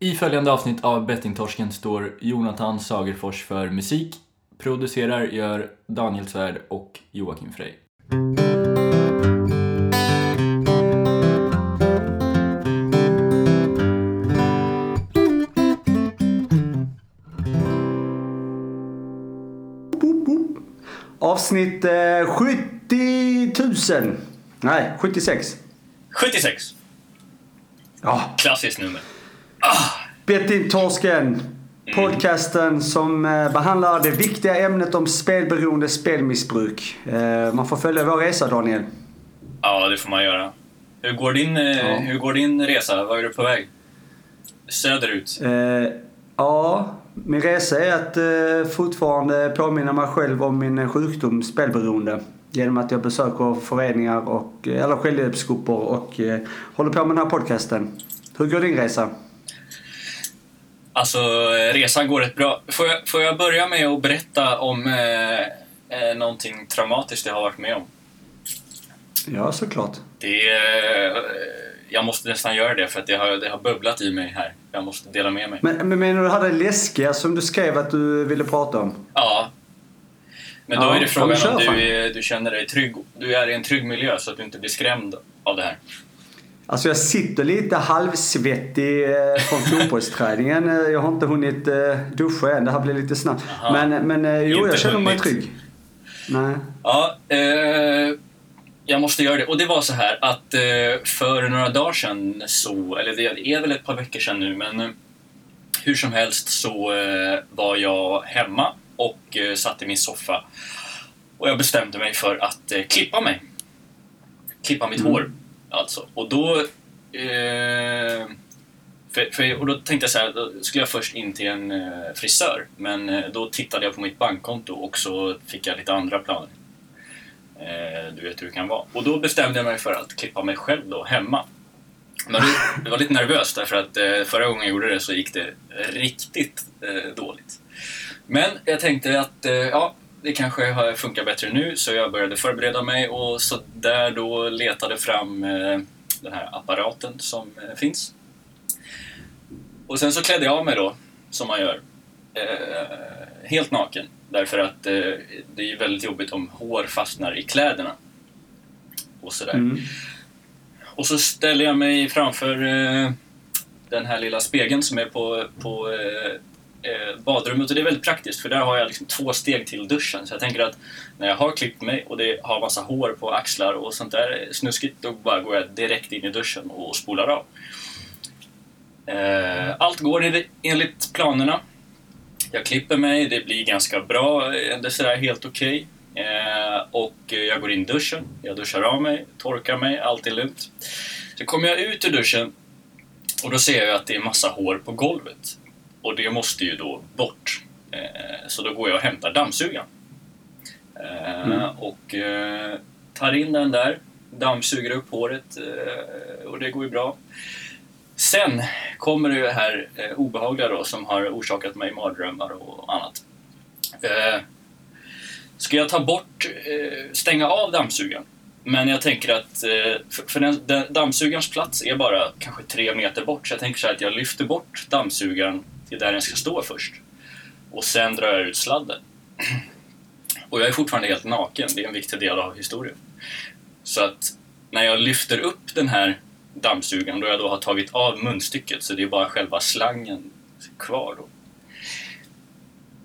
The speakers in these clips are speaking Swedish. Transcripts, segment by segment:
I följande avsnitt av Bettingtorsken står Jonathan Sagerfors för musik. Producerar gör Daniel Svärd och Joakim Frey. Avsnitt eh, 70 000. Nej, 76. 76. Ja, Klassiskt nummer. Bettingtorsken. Podcasten som eh, behandlar det viktiga ämnet om spelberoende spelmissbruk. Eh, man får följa vår resa Daniel. Ja, det får man göra. Hur går din, eh, Ja. hur går din resa? Var är du på väg? Söderut? Eh, ja, min resa är att eh, fortfarande påminna mig själv om min sjukdom spelberoende. Genom att jag besöker föreningar och, eller självhjälpsgrupper och eh, håller på med den här podcasten. Hur går din resa? Alltså, eh, resan går rätt bra. Får jag, får jag börja med att berätta om eh, eh, någonting traumatiskt jag har varit med om? Ja, såklart. Det eh, jag måste nästan göra det för att det har, det har bubblat i mig här. Jag måste dela med mig. Men, men menar du hade läskiga som du skrev att du ville prata om? Ja. Men då Ja, är det frågan om du, är- du känner dig trygg. Du är i en trygg miljö så att du inte blir skrämd av det här. Alltså jag sitter lite halvsvettig eh, från fotbollsträningen. Eh, Jag har inte hunnit eh, duscha än. Det här blir lite snabbt. Jaha. Men, men jo, jag känner mig trygg. Nej. Ja, eh, jag måste göra det. Och det var så här att eh, för några dagar sedan så, eller det är väl ett par veckor sedan nu, men eh, hur som helst så var jag hemma och eh, satt i min soffa och jag bestämde mig för att klippa mig. Klippa mitt Mm. hår, alltså. Och då... Eh, för, för, och då tänkte jag så här, då skulle jag först in till en eh, frisör, men eh, då tittade jag på mitt bankkonto och så fick jag lite andra planer. Eh, du vet hur det kan vara. Och då bestämde jag mig för att klippa mig själv då, hemma. Men det, var lite nervöst därför att eh, förra gången jag gjorde det så gick det riktigt eh, dåligt. Men jag tänkte att eh, ja, det kanske har- funkar bättre nu så jag började förbereda mig och så där då letade fram eh, den här apparaten som eh, finns. Och sen så klädde jag av mig då, som man gör, eh, helt naken. Därför att det är väldigt jobbigt om hår fastnar i kläderna. Och sådär. Mm. Och så ställer jag mig framför den här lilla spegeln som är på, på Eh, badrummet. Och det är väldigt praktiskt för där har jag liksom två steg till duschen. Så jag tänker att när jag har klippt mig och det har massa hår på axlar och sånt där snuskigt, då bara går jag direkt in i duschen och spolar av. Eh, allt går enligt- planerna. Jag klipper mig, det blir ganska bra, det sådär helt okej. Eh, och jag går in i duschen, jag duschar av mig, torkar mig, allt är lugnt. Så kommer jag ut ur duschen och då ser jag att det är massa hår på golvet. Och det måste ju då bort. Eh, så då går jag och hämtar dammsugaren. Eh, Mm. Och eh, tar in den där, dammsuger upp håret och det går ju bra. Sen kommer det här eh, obehagliga då som har orsakat mig mardrömmar och annat. Ska jag ta bort, stänga av dammsugaren? Men jag tänker att, för, den, den, dammsugarens plats är bara kanske tre meter bort, så jag tänker så här att jag lyfter bort dammsugaren det är där den ska stå först. Och sen drar jag ut sladden. Och jag är fortfarande helt naken, det är en viktig del av historien. Så att när jag lyfter upp den här dammsugaren, då jag då har tagit av munstycket, så det är bara själva slangen kvar då.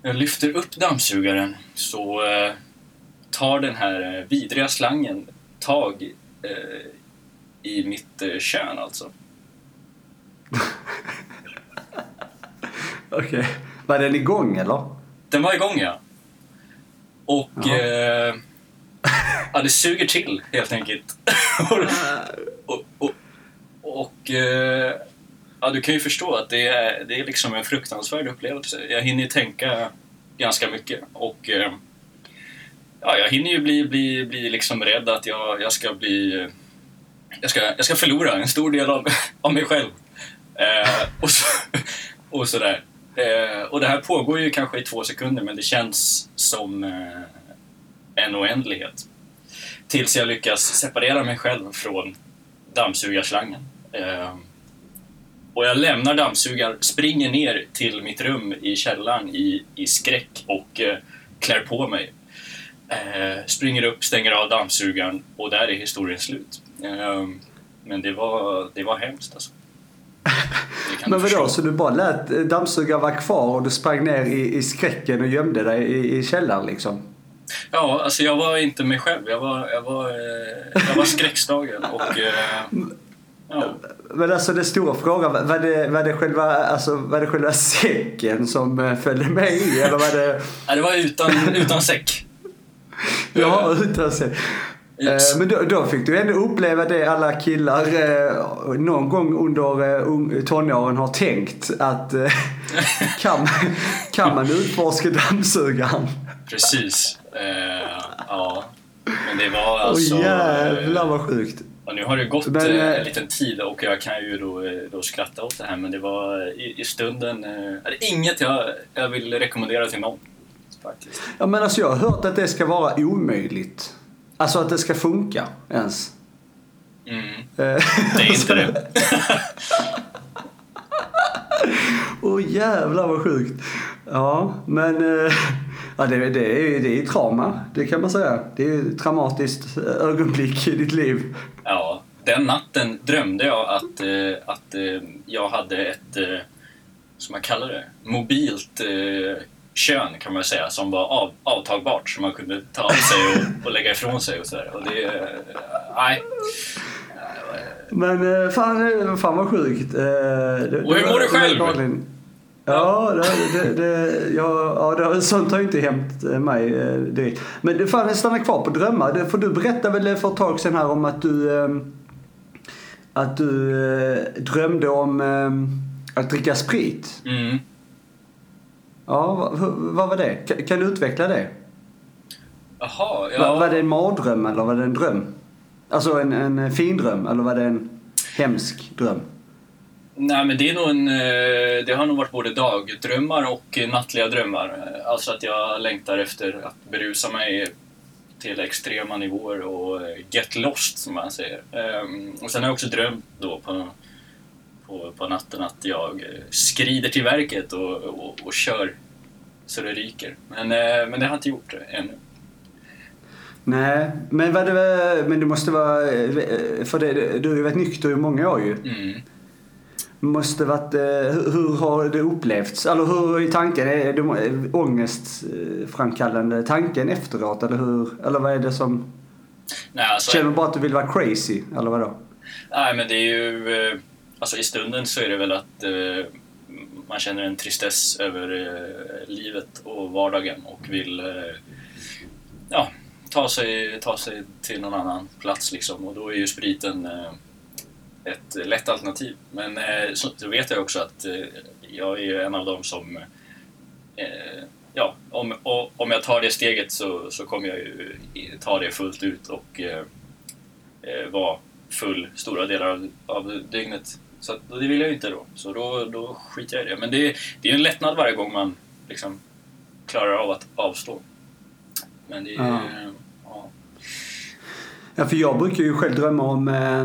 När jag lyfter upp dammsugaren så eh, tar den här eh, vidriga slangen tag eh, i mitt eh, kön alltså. Okej. Var den igång eller? Den var igång ja. Och eh, ja, det suger till helt enkelt. och och, och, och eh, ja, du kan ju förstå att det är, det är liksom en fruktansvärd upplevelse. Jag hinner ju tänka ganska mycket och eh, ja, jag hinner ju bli, bli, bli liksom rädd att jag, jag ska bli jag ska, jag ska förlora en stor del av, av mig själv. Eh, och, så, och sådär. Eh, och det här pågår ju kanske i två sekunder men det känns som eh, en oändlighet. Tills jag lyckas separera mig själv från dammsugarslangen. Eh, Och jag lämnar dammsugaren, springer ner till mitt rum i källaren i, i skräck och eh, klär på mig. Eh, springer upp, stänger av dammsugaren och där är historien slut. Eh, men det var, det var hemskt alltså. Kan Men vadå, så du bara lät dammsugaren vara kvar och du sprang ner i, i skräcken och gömde dig i, i källaren liksom? Ja, alltså jag var inte mig själv. Jag var, jag var, eh, jag var skräckslagen och... Eh, ja. Men alltså den stora frågan, var- var det, var det, själva, alltså, var det själva säcken som eh, följde med i? Eller var det... Nej, det var utan, utan säck. Ja, utan säck. Yes. Eh, Men då, då fick du ändå uppleva det alla killar eh, någon gång under eh, tonåren har tänkt att eh, kan, man- kan man utforska dammsugaren? Precis. Eh, ja. Men det var Åh alltså... jävlar eh, vad sjukt. och nu har det gått Men, eh, eh, en liten tid och jag kan ju då, eh, då skratta åt det här men det var eh, i, i stunden... Eh, det är inget jag, jag vill rekommendera till någon. Faktiskt. Ja men alltså jag har hört att det ska vara omöjligt. Alltså att det ska funka ens. Mm. Eh, Det är inte det. Åh jävlar vad sjukt. Ja, men eh, ja, det, det, är, det är trauma. Det kan man säga. Det är ett traumatiskt eh, ögonblick i ditt liv. Ja, den natten drömde jag att, att jag hade ett, som man kallar det, mobilt kön kan man säga, som var av, avtagbart som man kunde ta av sig och, och lägga ifrån sig och sådär. Och det, eh, nej. Men eh, fan, eh, fan vad sjukt. Det- Och hur mår du själv? Ja, det, det, det, ja, ja det, sånt har ju inte hänt mig direkt. Men det fan, stanna kvar på drömmar. För du berättade väl för ett tag sedan här om att du, att du drömde om att dricka sprit. Mm. Ja, vad, vad var det? Kan, kan du utveckla det? Jaha, Var, ja. var det en mardröm eller var det en dröm? Alltså en, en fin dröm eller var det en hemsk dröm? Nej, men det är nog en... eh, Det har nog varit både dagdrömmar och nattliga drömmar. Alltså att jag längtar efter att berusa mig till extrema nivåer och get lost, som man säger. Ehm, Och sen har jag också drömt då på, på, på natten att jag eh, skrider till verket och, och, och kör så det ryker. Men, eh, men det har jag inte gjort ännu. Nej, men, vad det, men du måste vara... eh, För det, du har ju varit nykter i många år ju. Mm. Måste varit, hur, hur har det upplevts? Eller hur är tanken? Är det ångestframkallande tanken efteråt? Eller hur? Eller vad är det som... Nej, alltså, Känner du bara att du vill vara crazy? Eller vadå? Nej, men det är ju... Alltså i stunden så är det väl att eh, man känner en tristess över eh, livet och vardagen och vill eh, ja, ta, sig, ta sig till någon annan plats liksom. Och då är ju spriten eh, ett lätt alternativ. Men eh, så, så vet jag också att eh, jag är ju en av dem som eh, Ja, om, och, om jag tar det steget så, så kommer jag ju ta det fullt ut och eh, eh vara full stora delar av, av dygnet. Så att, det vill jag ju inte då. Så då, då skiter jag i det. Men det, det är en lättnad varje gång man liksom klarar av att avstå. Men det är Ja. ja. Ja, för jag brukar ju själv drömma om... Eh,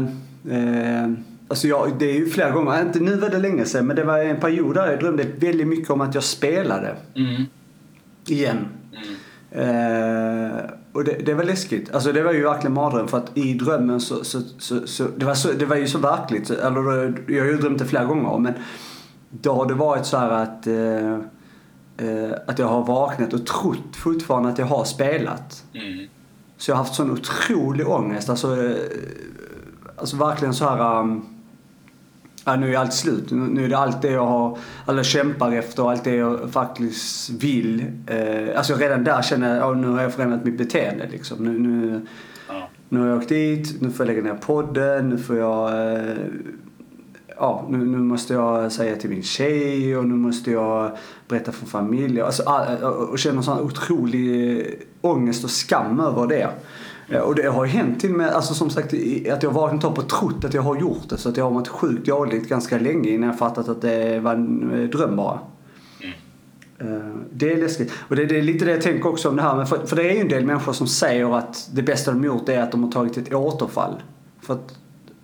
eh, alltså jag, det är ju flera gånger, inte nu var det länge sedan, men det var en period där jag drömde väldigt mycket om att jag spelade. Mm, Igen. mm, Eh, och det, det var läskigt. Alltså det var ju verkligen mardröm för att i drömmen så, så, så, så, det, var så det var ju så verkligt. Eller jag har ju drömt det flera gånger men då har det varit så här att, eh, eh, att jag har vaknat och trott fortfarande att jag har spelat. mm, Så jag har haft sån otrolig ångest. Alltså, eh, alltså verkligen så här... Um, ja, nu är allt slut. Nu, är det allt det jag har, alla kämpar efter och allt det jag faktiskt vill. Eh, alltså redan där känner jag, ja, nu har jag förändrat mitt beteende liksom. Nu, nu, ja, nu har jag åkt dit, nu får jag lägga ner podden, nu får jag... Eh, ja, nu, nu måste jag säga till min tjej och nu måste jag berätta för familjen. Alltså, all- och och känner sån otrolig ångest och skam över det. Och det har ju hänt till och med, alltså som sagt, att jag vaknat upp och trott att jag har gjort det. Så att jag har mått sjukt dåligt ganska länge innan jag fattat att det var en eh, dröm bara. Eh, Det är läskigt. Och det, är lite det jag tänker också om det här. För, det är ju en del människor som säger att det bästa de gjort är att de har tagit ett återfall. För att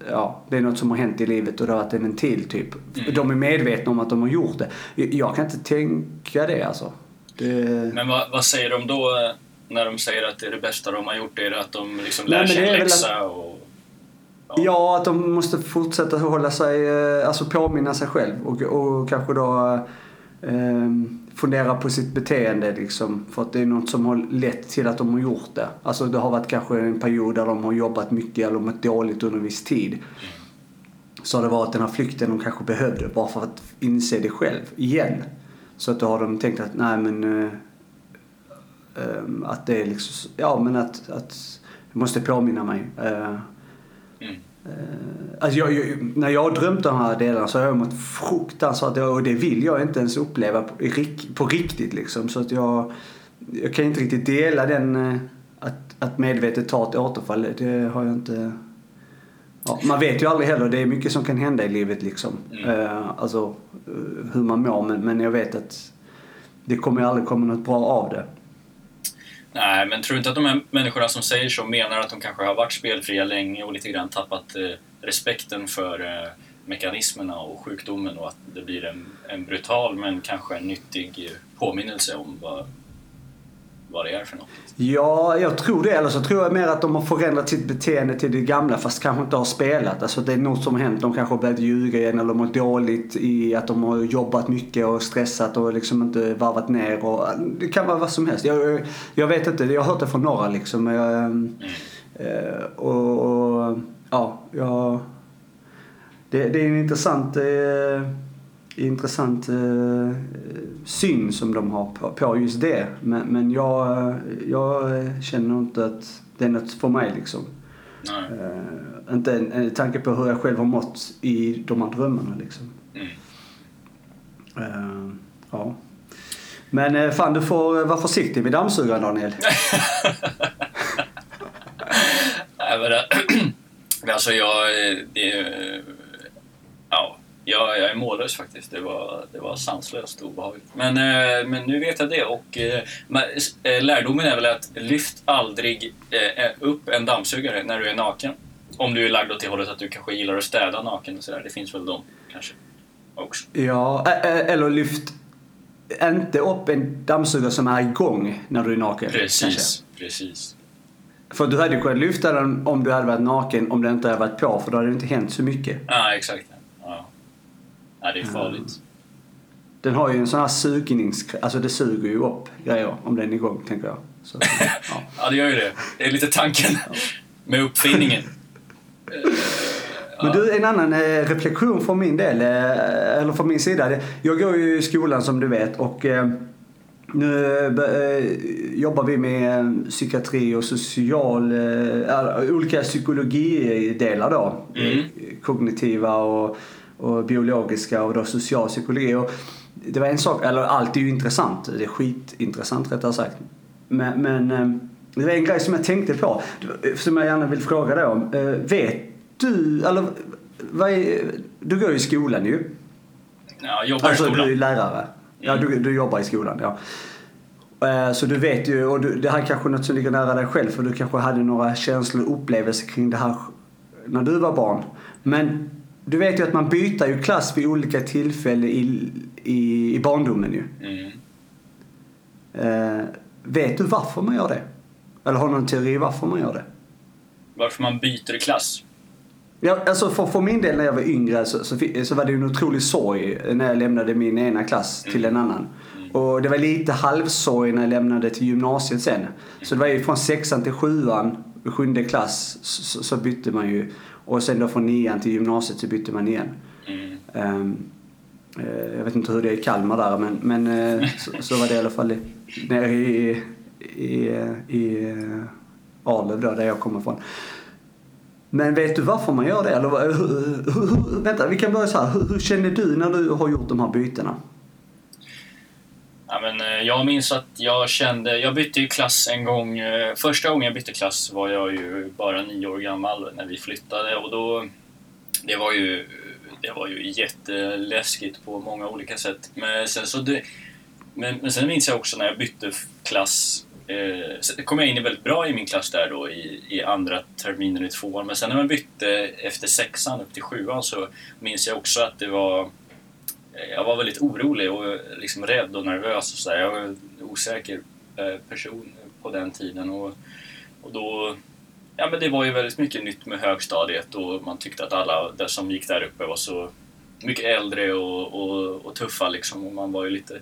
ja, det är något som har hänt i livet och det har varit en ventil typ. Mm. De är medvetna om att de har gjort det. Jag, jag kan inte tänka det alltså. Det... Men vad, vad säger de då eh, när de säger att det är det bästa de har gjort? Är det att de liksom lär sig en läxa? Och... Ja, att de måste fortsätta hålla sig, eh, alltså påminna sig själv och, och kanske då eh, fundera på sitt beteende liksom. För att det är något som har lett till att de har gjort det. Alltså det har varit kanske en period där de har jobbat mycket eller mått dåligt under en viss tid. Så har det varit den här flykten de kanske behövde bara för att inse det själv igen. Så att då har de tänkt att nej men eh, att det är liksom, ja men att, att jag måste påminna mig. Eh, Mm. Eh, Alltså jag, jag, när jag har drömt de här delarna så har jag mått fruktansvärt och det vill jag inte ens uppleva på, på riktigt liksom. Så att jag, jag kan inte riktigt dela den eh, att, att medvetet ta ett återfall. Det har jag inte... Ja, man vet ju aldrig heller. Det är mycket som kan hända i livet liksom. Mm. Eh, alltså eh, hur man mår. Men, men jag vet att det kommer aldrig komma något bra av det. Nej, men tror du inte att de här människorna som säger så menar att de kanske har varit spelfria länge och lite grann tappat eh, respekten för eh, mekanismerna och sjukdomen och att det blir en, en brutal men kanske en nyttig eh, påminnelse om vad, vad det är för något? Ja, jag tror det. Eller så tror jag mer att de har förändrat sitt beteende till det gamla fast kanske inte har spelat. Alltså det är något som har hänt. De kanske har börjat ljuga igen eller mår dåligt i att de har jobbat mycket och stressat och liksom inte varvat ner. Och, det kan vara vad som helst. Jag, jag vet inte. Jag har hört det från några liksom. Jag, mm. och, och ja, jag, det, det är en intressant eh, intressant eh, syn som de har på, på just det. Men, men jag, jag känner inte att det är något för mig liksom. Eh, inte en, en tanke på hur jag själv har mått i de här drömmarna liksom. Mm. Eh, ja. Men eh, fan, du får vara försiktig med dammsugaren Daniel. Nej, men det, men alltså jag... eh, Det, ja, jag, är mållös faktiskt. Det var, det var sanslöst obehagligt. Men, eh, men nu vet jag det och eh, eh, lärdomen är väl att lyft aldrig eh, upp en dammsugare när du är naken. Om du är lagd åt det hållet att du kanske gillar att städa naken och sådär. Det finns väl de kanske också. Ja, ä- eller lyft inte upp en dammsugare som är igång när du är naken. Precis, kanske. precis. För du hade ju kunnat lyfta den om du hade varit naken om den inte hade varit på för då hade det inte hänt så mycket. Ja, exakt. Ja. Det är farligt. Den har ju en sån här sugnings... Alltså det suger ju upp grejer om den är igång tänker jag. Så, ja. Ja, det gör ju det. Det är lite tanken med uppfinningen. Men du, en annan eh, reflektion från min del, eh, eller från min sida. Jag går ju i skolan som du vet och eh, nu eh, jobbar vi med eh, psykiatri och social, eh, olika psykologidelar då. Mm. Eh, Kognitiva och, och biologiska och då social psykologi. Och det var en sak, eller allt är ju intressant. Det är skitintressant rättare sagt. Men, men eh, det var en grej som jag tänkte på, som jag gärna vill fråga dig om. Eh, Vet du, eller vad är, du går ju i skolan ju. Ja, jobbar i Alltså skolan. du är lärare. Ja, du, du jobbar i skolan, ja. Eh, Så du vet ju, och du, det här är kanske något som ligger nära dig själv för du kanske hade några känslor och upplevelser kring det här när du var barn. Men du vet ju att man byter ju klass vid olika tillfällen i, i, i barndomen ju. Mm. Eh, vet du varför man gör det? Eller har du någon teori varför man gör det? Varför man byter klass? Ja, alltså för, för min del när jag var yngre så, så, så var det ju en otrolig sorg när jag lämnade min ena klass till en annan. Och det var lite halvsorg när jag lämnade till gymnasiet sen. Så det var ju från sexan till sjuan, sjunde klass, så, så bytte man ju. Och sen då från nian till gymnasiet så bytte man igen. Mm. Ehm, eh, jag vet inte hur det är i Kalmar där men, men eh, så, så var det i alla fall i, nere i, i, i eh, Arlöv då, där jag kommer ifrån. Men vet du varför man gör det? Eller hur, hur, hur, vänta, vi kan börja så här. Hur, hur känner du när du har gjort de här bytena? Ja, men, eh, jag minns att jag kände, jag bytte ju klass en gång. Eh, första gången jag bytte klass var jag ju bara nio år gammal när vi flyttade och då, det var ju, det var ju jätteläskigt på många olika sätt. Men sen, så det, men, men sen minns jag också när jag bytte klass Eh, kom jag in väldigt bra i min klass där då i, i andra terminen i tvåan. Men sen när man bytte efter sexan upp till sjuan så minns jag också att det var... Jag var väldigt orolig och liksom rädd och nervös och sådär. Jag var en osäker eh, person på den tiden och, och då... Ja men det var ju väldigt mycket nytt med högstadiet och man tyckte att alla där som gick där uppe var så mycket äldre och, och, och tuffa liksom och man var ju lite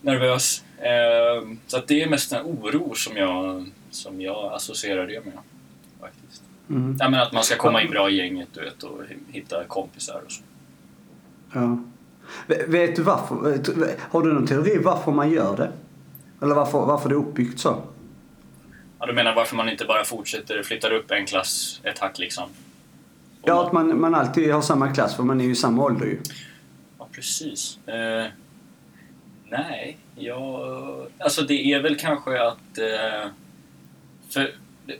nervös. Eh, så att det är mest en oro som jag, som jag associerar det med. Faktiskt. Mm. Ja, men att man ska komma in bra i gänget du vet, och hitta kompisar och så. Ja. Vet du varför? Har du någon teori varför man gör det? Eller varför, varför det är uppbyggt så? Ja, du menar varför man inte bara fortsätter, flyttar upp en klass ett hack liksom? Och Ja, att man, man alltid har samma klass för man är ju samma ålder ju. Ja, precis. Eh, nej, jag... Alltså det är väl kanske att... Eh, för det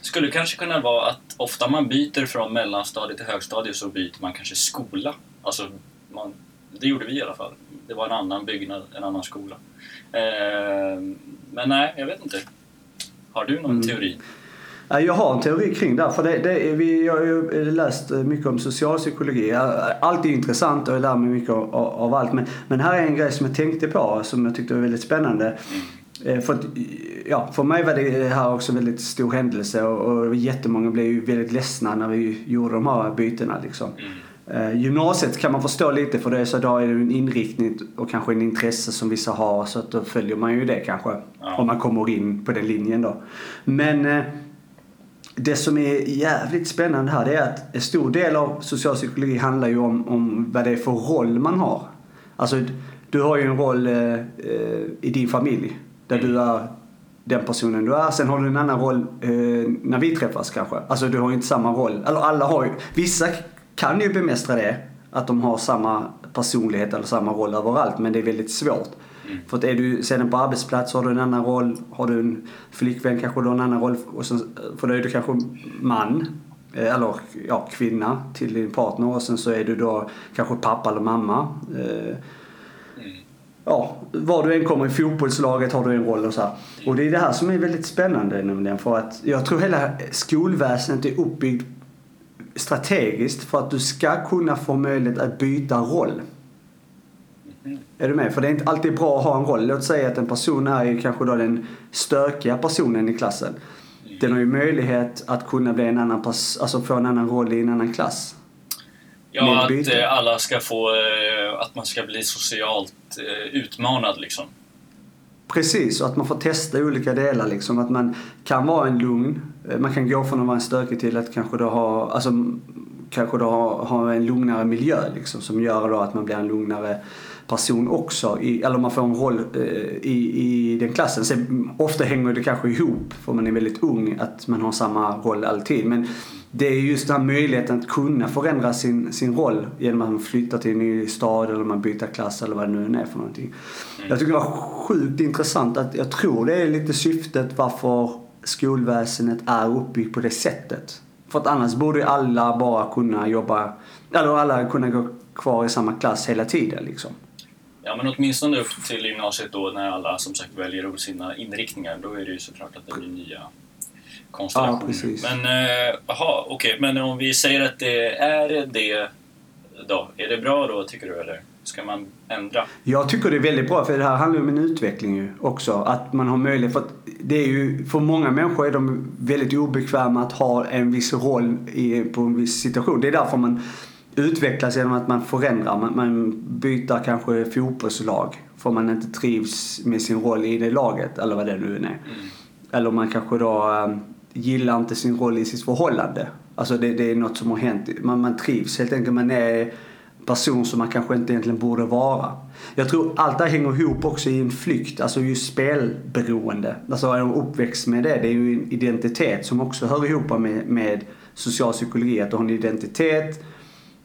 skulle kanske kunna vara att ofta man byter från mellanstadiet till högstadiet så byter man kanske skola. Alltså, man, det gjorde vi i alla fall. Det var en annan byggnad, en annan skola. Eh, men nej, jag vet inte. Har du någon Mm. teori? Ja, Jag har en teori kring det. För det, det vi, jag har läst mycket om socialpsykologi. Allt är intressant och jag lär mig mycket av, av allt. Men, men här är en grej som jag tänkte på som jag tyckte var väldigt spännande. Eh, För, att, ja, för mig var det här också en väldigt stor händelse och, och jättemånga blev ju väldigt ledsna när vi gjorde de här bytena. Liksom. Mm. Eh, gymnasiet kan man förstå lite för det är så då är det en inriktning och kanske en intresse som vissa har så att då följer man ju det kanske. Ja. Om man kommer in på den linjen då. Men eh, det som är jävligt spännande här det är att en stor del av socialpsykologi handlar ju om, om vad det är för roll man har. Alltså du har ju en roll eh, eh, i din familj där du är den personen du är. Sen har du en annan roll eh, när vi träffas kanske. Alltså du har ju inte samma roll. Eller alla har ju. Vissa kan ju bemästra det. Att de har samma personlighet eller samma roll överallt. Men det är väldigt svårt. Mm. För att är du sedan på arbetsplats har du en annan roll. Har du en flickvän kanske du har en annan roll. Och sen, för då är du kanske man. eh, Eller ja, kvinna till din partner. Och sen så är du då kanske pappa eller mamma. Eh, Mm. ja, var du än kommer i fotbollslaget har du en roll och så här. Och det är det här som är väldigt spännande nämligen för att jag tror hela skolväsendet är uppbyggt strategiskt för att du ska kunna få möjlighet att byta roll. Är du med? För det är inte alltid bra att ha en roll. Låt säga att en person är ju kanske då den stökiga personen i klassen. Den har ju möjlighet att kunna bli en annan pers- alltså få en annan roll i en annan klass. Ja, att eh, alla ska få... eh, Att man ska bli socialt eh, utmanad liksom. Precis, och att man får testa olika delar liksom. Att man kan vara en lugn, Eh, man kan gå från att vara en stökig till att kanske då ha, alltså kanske då ha, ha en lugnare miljö liksom. Som gör då att man blir en lugnare person också. I, eller man får en roll eh, i, i den klassen. Sen, ofta hänger det kanske ihop, för man är väldigt ung, att man har samma roll alltid. Men det är just den här möjligheten att kunna förändra sin, sin roll genom att man flyttar till en ny stad eller man byter klass eller vad det nu är för någonting. Jag tycker det var sjukt intressant att jag tror det är lite syftet varför skolväsendet är uppbyggt på det sättet. För att annars borde alla bara kunna jobba, eller alla kunna gå kvar i samma klass hela tiden liksom. Ja, men åtminstone upp till gymnasiet då när alla som sagt väljer sina inriktningar. Då är det ju såklart att det blir nya konstellationer. Ja. Men eh, jaha, okej. Men om vi säger att det är det då. Är det bra då, tycker du? Eller ska man ändra? Jag tycker det är väldigt bra för det här handlar ju om en utveckling ju också. Att man har möjlighet, för det är ju, för många människor är de väldigt obekväma att ha en viss roll i, på en viss situation. Det är därför man utvecklas genom att man förändrar. Man, man byter kanske fotbollslag för man inte trivs med sin roll i det laget eller vad det nu är. Mm. Eller man kanske då ähm, gillar inte sin roll i sitt förhållande. Alltså det, det är något som har hänt. Man, man trivs helt enkelt. Man är person som man kanske inte egentligen borde vara. Jag tror allt det här hänger ihop också i en flykt, alltså just spelberoende. Alltså är de uppväxt med det, det är ju en identitet som också hör ihop med, med social psykologi. Att du har en identitet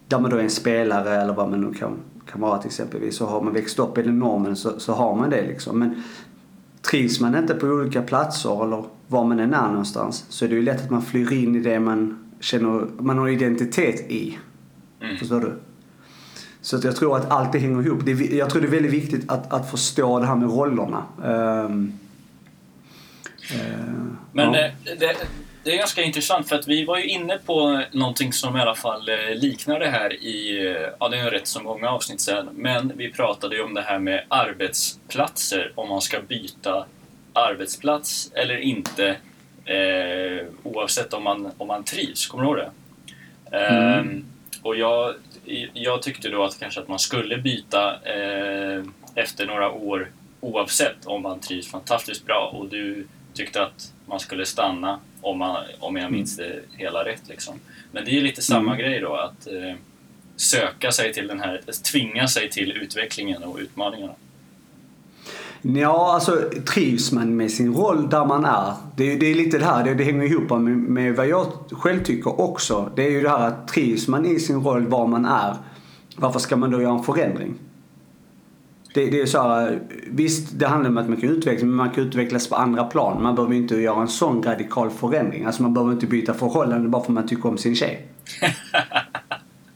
där man då är en spelare eller vad man nu kan, kan vara till exempelvis. Så har man växt upp i den normen så, så har man det liksom. Men trivs man inte på olika platser eller var man än är någonstans så är det ju lätt att man flyr in i det man känner, man har identitet i. Mm. Förstår du? Så att jag tror att allt det hänger ihop. Det jag tror det är väldigt viktigt att, att förstå det här med rollerna. Ehm, Men ja. eh, det, det är ganska intressant för att vi var ju inne på någonting som i alla fall eh, liknar det här i, ja det är rätt så många avsnitt sedan, men vi pratade ju om det här med arbetsplatser, om man ska byta arbetsplats eller inte eh, oavsett om man, om man trivs, kommer du ihåg det? Ehm, och jag, jag tyckte då att kanske att man skulle byta eh, efter några år oavsett om man trivs fantastiskt bra och du tyckte att man skulle stanna om, man, om jag minns det hela rätt. Liksom. Men det är ju lite samma Mm. grej då, att eh, söka sig till den här, tvinga sig till utvecklingen och utmaningarna. Ja, alltså trivs man med sin roll där man är. Det, är- det är lite det här, det, det hänger ihop med, med vad jag själv tycker också. Det är ju det här att trivs man i sin roll var man är, varför ska man då göra en förändring? Det, det är så här, visst det handlar om att man kan utvecklas, men man kan utvecklas på andra plan. Man behöver inte göra en sån radikal förändring. Alltså man behöver inte byta förhållande bara för att man tycker om sin tjej.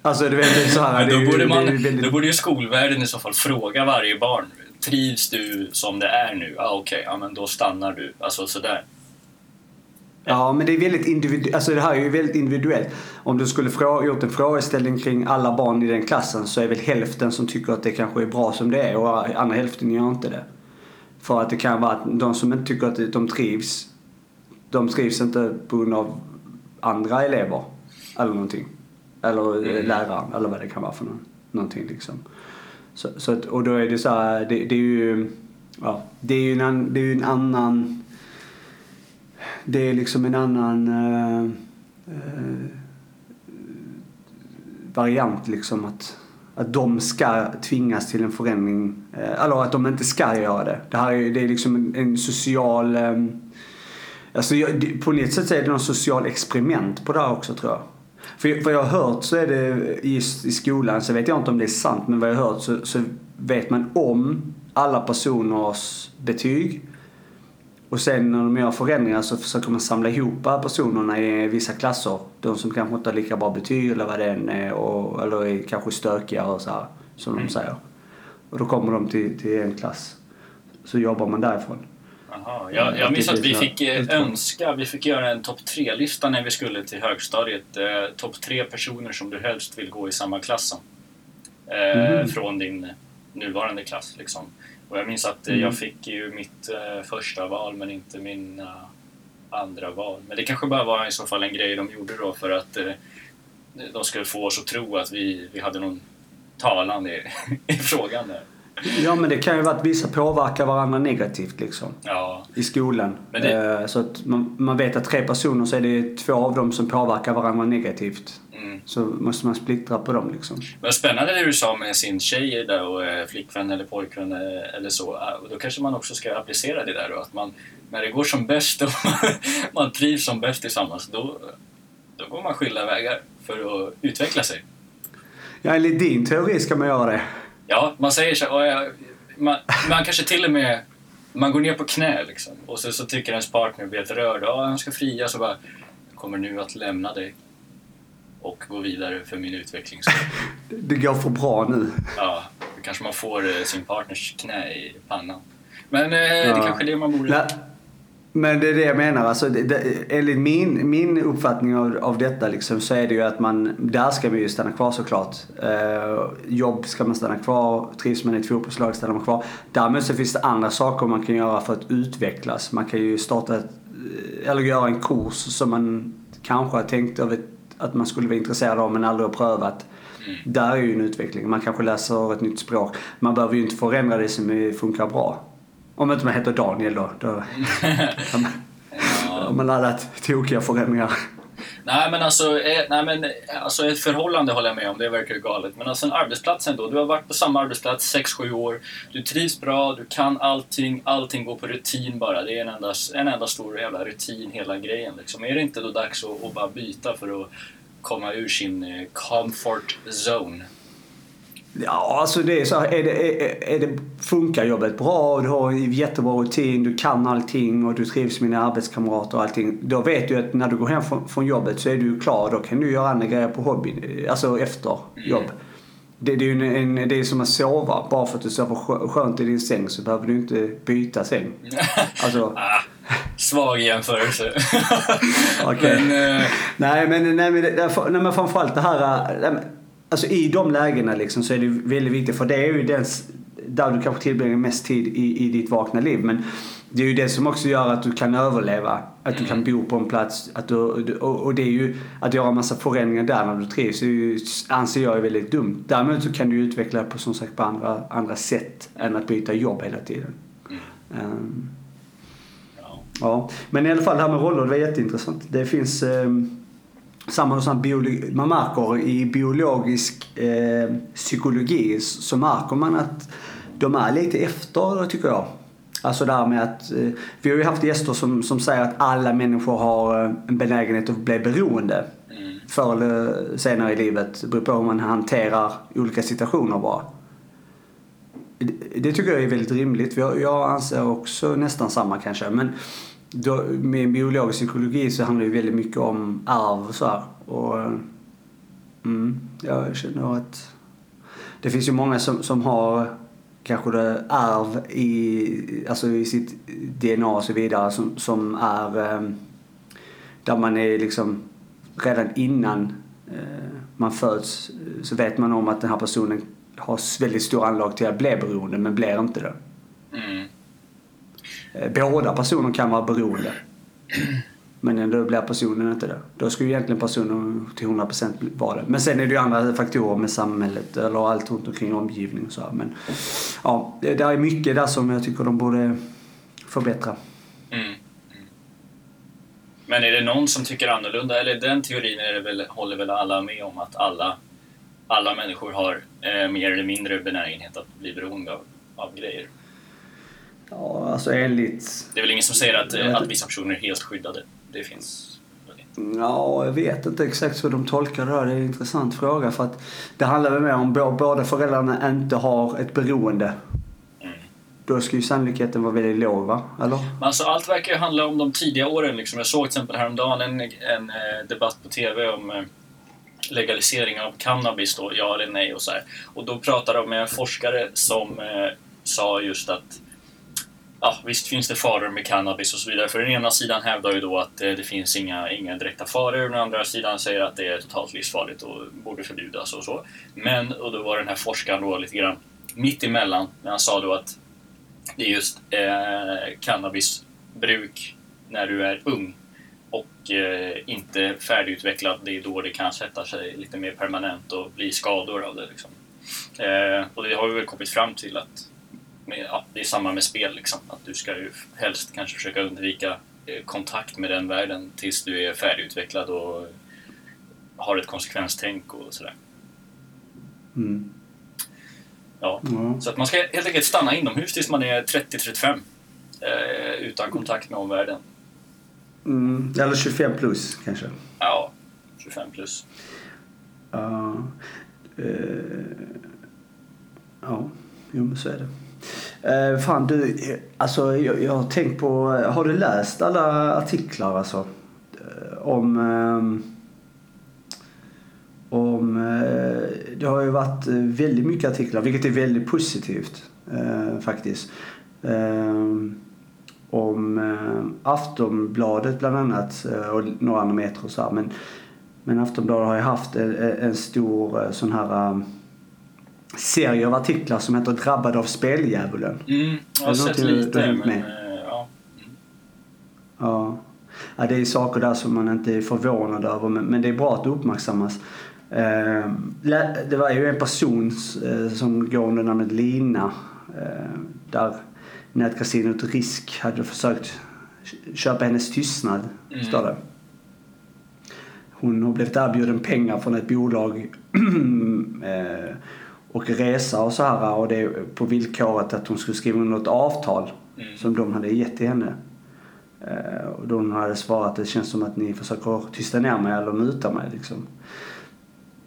Alltså du vet, det så här, det då, borde det man, ju väldigt- då borde ju skolvärlden i så fall fråga varje barn. Trivs du som det är nu? Ah, okej, ja, men då stannar du. Alltså sådär. Ja, men det är väldigt individuellt. Alltså det här är ju väldigt individuellt. Om du skulle frå- gjort en frågeställning kring alla barn i den klassen så är väl hälften som tycker att det kanske är bra som det är och andra hälften gör inte det. För att det kan vara att de som inte tycker att de trivs, de trivs inte på grund av andra elever eller någonting. Eller mm. läraren eller vad det kan vara för någon, någonting liksom. Så, så att, och då är det så här, det, det är ju, ja, det är ju en, an- det är en annan det är liksom en annan eh, eh, variant liksom att, att de ska tvingas till en förändring. Eh, eller att de inte ska göra det. Det här är, det är liksom en, en social... Eh, alltså jag, på ett sätt så är det någon social experiment på det här också tror jag. För vad jag har hört så är det i, i skolan, så vet jag inte om det är sant, men vad jag har hört så, så vet man om alla personers betyg. Och sen när de gör förändringar så försöker man samla ihop personerna i vissa klasser. De som kanske inte har lika bra betyg eller vad det än är. Och, eller är kanske stökigare och så här, som de säger. Och då kommer de till, till en klass. Så jobbar man därifrån. Aha, jag, jag minns att vi fick eh, önska, vi fick göra en topp tre-lista när vi skulle till högstadiet. Eh, topp tre personer som du helst vill gå i samma klass som. Eh, Mhm. Från din nuvarande klass liksom. Och jag minns att eh, Mm. jag fick ju mitt eh, första val men inte mina andra val. Men det kanske bara var i så fall en grej de gjorde då för att eh, de skulle få oss att tro att vi, vi hade någon talan i, i frågan där. Ja men det kan ju vara att vissa påverkar varandra negativt liksom. Ja, I skolan. Det- Eh, Så att man, man vet att tre personer så är det två av dem som påverkar varandra negativt. mm. Så måste man splittra på dem liksom. Men spännande det du sa med sin tjej där och eh, flickvän eller pojkvän eh, eller så. Ah, Då kanske man också ska applicera det där då. Att man, när det går som bäst och man trivs som bäst tillsammans, då, då går man skilda vägar för att utveckla sig. Ja enligt din teori ska man göra det. Ja, man säger så "Åh, jag, man, man kanske till och med man går ner på knä liksom. Och så, så tycker ens partner blir helt rörd. Ja, han ska fria. Så bara, jag kommer nu att lämna dig och gå vidare för min utvecklings skull." Det går för bra nu. Ja, då kanske man får eh, sin partners knä i pannan. Men eh, det Ja. kanske är det man borde... Men det är det jag menar. Alltså, det, det, enligt min, min uppfattning av, av detta liksom, så är det ju att man, där ska man ju stanna kvar såklart. Eh, jobb ska man stanna kvar, trivs man i ett fotbollslag stannar man kvar. Däremot så finns det andra saker man kan göra för att utvecklas. Man kan ju starta ett, eller göra en kurs som man kanske har tänkt av ett, att man skulle vara intresserad av men aldrig har prövat. Där är ju en utveckling. Man kanske läser ett nytt språk. Man behöver ju inte förändra det som funkar bra. Om inte man heter Daniel då. då Ja. om man har lagt tokiga förändringar. Nej, men alltså, eh, nej, men, alltså ett förhållande håller jag med om, det verkar ju galet. Men alltså en arbetsplats ändå. Du har varit på samma arbetsplats 6-7 år. Du trivs bra, du kan allting, allting går på rutin bara. Det är en enda, en enda stor jävla rutin hela grejen. Liksom. Är det inte då dags att, att bara byta för att komma ur sin eh, comfort zone? Ja, alltså det är så här, är det, är, är det, funkar jobbet bra du har en jättebra rutin, du kan allting och du trivs med dina arbetskamrater och allting. Då vet du att när du går hem från, från jobbet så är du klar. Då kan du göra andra grejer på hobbyn, alltså efter jobb. Det, det är ju en, en, det är som att sova. Bara för att du sover skö- skönt i din säng så behöver du inte byta säng. Alltså, Ah, svag jämförelse. Okej. men, eh, Nej men, nej, men, nej, men framförallt det här... nej, men, Alltså i de lägena liksom så är det väldigt viktigt för det är ju den, där du kanske tillbringar mest tid i, i ditt vakna liv. Men det är ju det som också gör att du kan överleva. Att du kan bo på en plats. Att du, och, och det är ju att göra en massa förändringar där när du trivs. är ju, anser jag är väldigt dumt. Däremot så kan du utveckla på som sagt på andra, andra sätt än att byta jobb hela tiden. Ehm, ja. Ja, men i alla fall det här med roller, det var jätteintressant. Det finns eh, samma biologi, man märker i biologisk eh, psykologi så märker man att de är lite efter tycker jag. Alltså det här med att, eh, vi har ju haft gäster som, som säger att alla människor har eh, en benägenhet att bli beroende. Mm. Förr eller senare i livet. Det beror på hur man hanterar olika situationer bara. Det, det tycker jag är väldigt rimligt. Jag, jag anser också nästan samma kanske. Men då, med biologisk psykologi så handlar det ju väldigt mycket om arv och så här. Och, mm, jag känner att det finns ju många som, som har kanske det arv i, alltså i sitt DNA och så vidare som, som är ehm, där man är liksom redan innan eh, man föds eh, så vet man om att den här personen har väldigt stor anlag till att bli beroende men blir inte det. Mm. Eh, båda personer kan vara beroende. Men ändå blir personen inte det. Då ska ju egentligen personen till 100% vara det. Men sen är det ju andra faktorer med samhället eller allt runt omkring omgivning och så här. Men ja, det är mycket där som jag tycker de borde förbättra. Mm. Mm. Men är det någon som tycker annorlunda? Eller den teorin är det väl, håller väl alla med om att alla, alla människor har eh, mer eller mindre benägenhet att bli beroende av, av grejer. Ja, alltså enligt... Det är väl ingen som säger att, eh, att vissa personer är helt skyddade. Det finns. Ja, jag vet inte exakt hur de tolkar det där. Det är en intressant fråga. För att det handlar väl mer om bå- båda föräldrarna inte har ett beroende. Mm. Då ska ju sannolikheten vara väldigt låg, va? Eller? Men alltså, allt verkar ju handla om de tidiga åren. Liksom. Jag såg till exempel häromdagen en, en eh, debatt på TV om eh, legalisering av cannabis, då, ja eller nej och så här. Och då pratade de med en forskare som eh, sa just att Ja, visst finns det faror med cannabis och så vidare. För den ena sidan hävdar ju då att eh, det finns inga, inga direkta faror och den andra sidan säger att det är totalt livsfarligt och borde förbjudas och så. Men, och då var den här forskaren då lite grann mitt emellan när han sa då att det är just eh, cannabisbruk när du är ung och eh, inte färdigutvecklad. Det är då det kan sätta sig lite mer permanent och bli skador av det. Liksom. Eh, och det har vi väl kommit fram till att med, ja, det är samma med spel. Liksom. Att du ska ju helst kanske försöka undvika eh, kontakt med den världen tills du är färdigutvecklad och har ett konsekvenstänk och sådär. Mm. Ja. Ja. Så att man ska helt enkelt stanna inomhus tills man är 30-35 eh, utan kontakt med omvärlden. Mm. Eller 25 plus, kanske. Ja, 25 plus. Ja. Eh, ja, jo men så är det. Eh, fan du, alltså jag, jag har tänkt på, eh, har du läst alla artiklar alltså? Eh, om, Eh, om, eh, det har ju varit eh, väldigt mycket artiklar, vilket är väldigt positivt eh, faktiskt. Eh, om eh, Aftonbladet bland annat och några andra metro så här. Men, men Aftonbladet har ju haft en, en stor sån här ehm, serie av artiklar som heter Drabbad av speldjävulen. Mm, jag har sett lite, du men med? eh, ja. Ja. ja, det är saker där som man inte är förvånad över men, det är bra att det uppmärksammas. Eh, det var ju en person eh, som går under namnet Lina där nätkasinot Risk hade försökt köpa hennes tystnad, Mm. står det. Hon har blivit erbjuden pengar från ett bolag och resa och så här och det på villkoret att hon skulle skriva under ett avtal Mm. som de hade gett till henne. Eh, och då hon hade svarat att det känns som att ni försöker tysta ner mig eller muta mig liksom.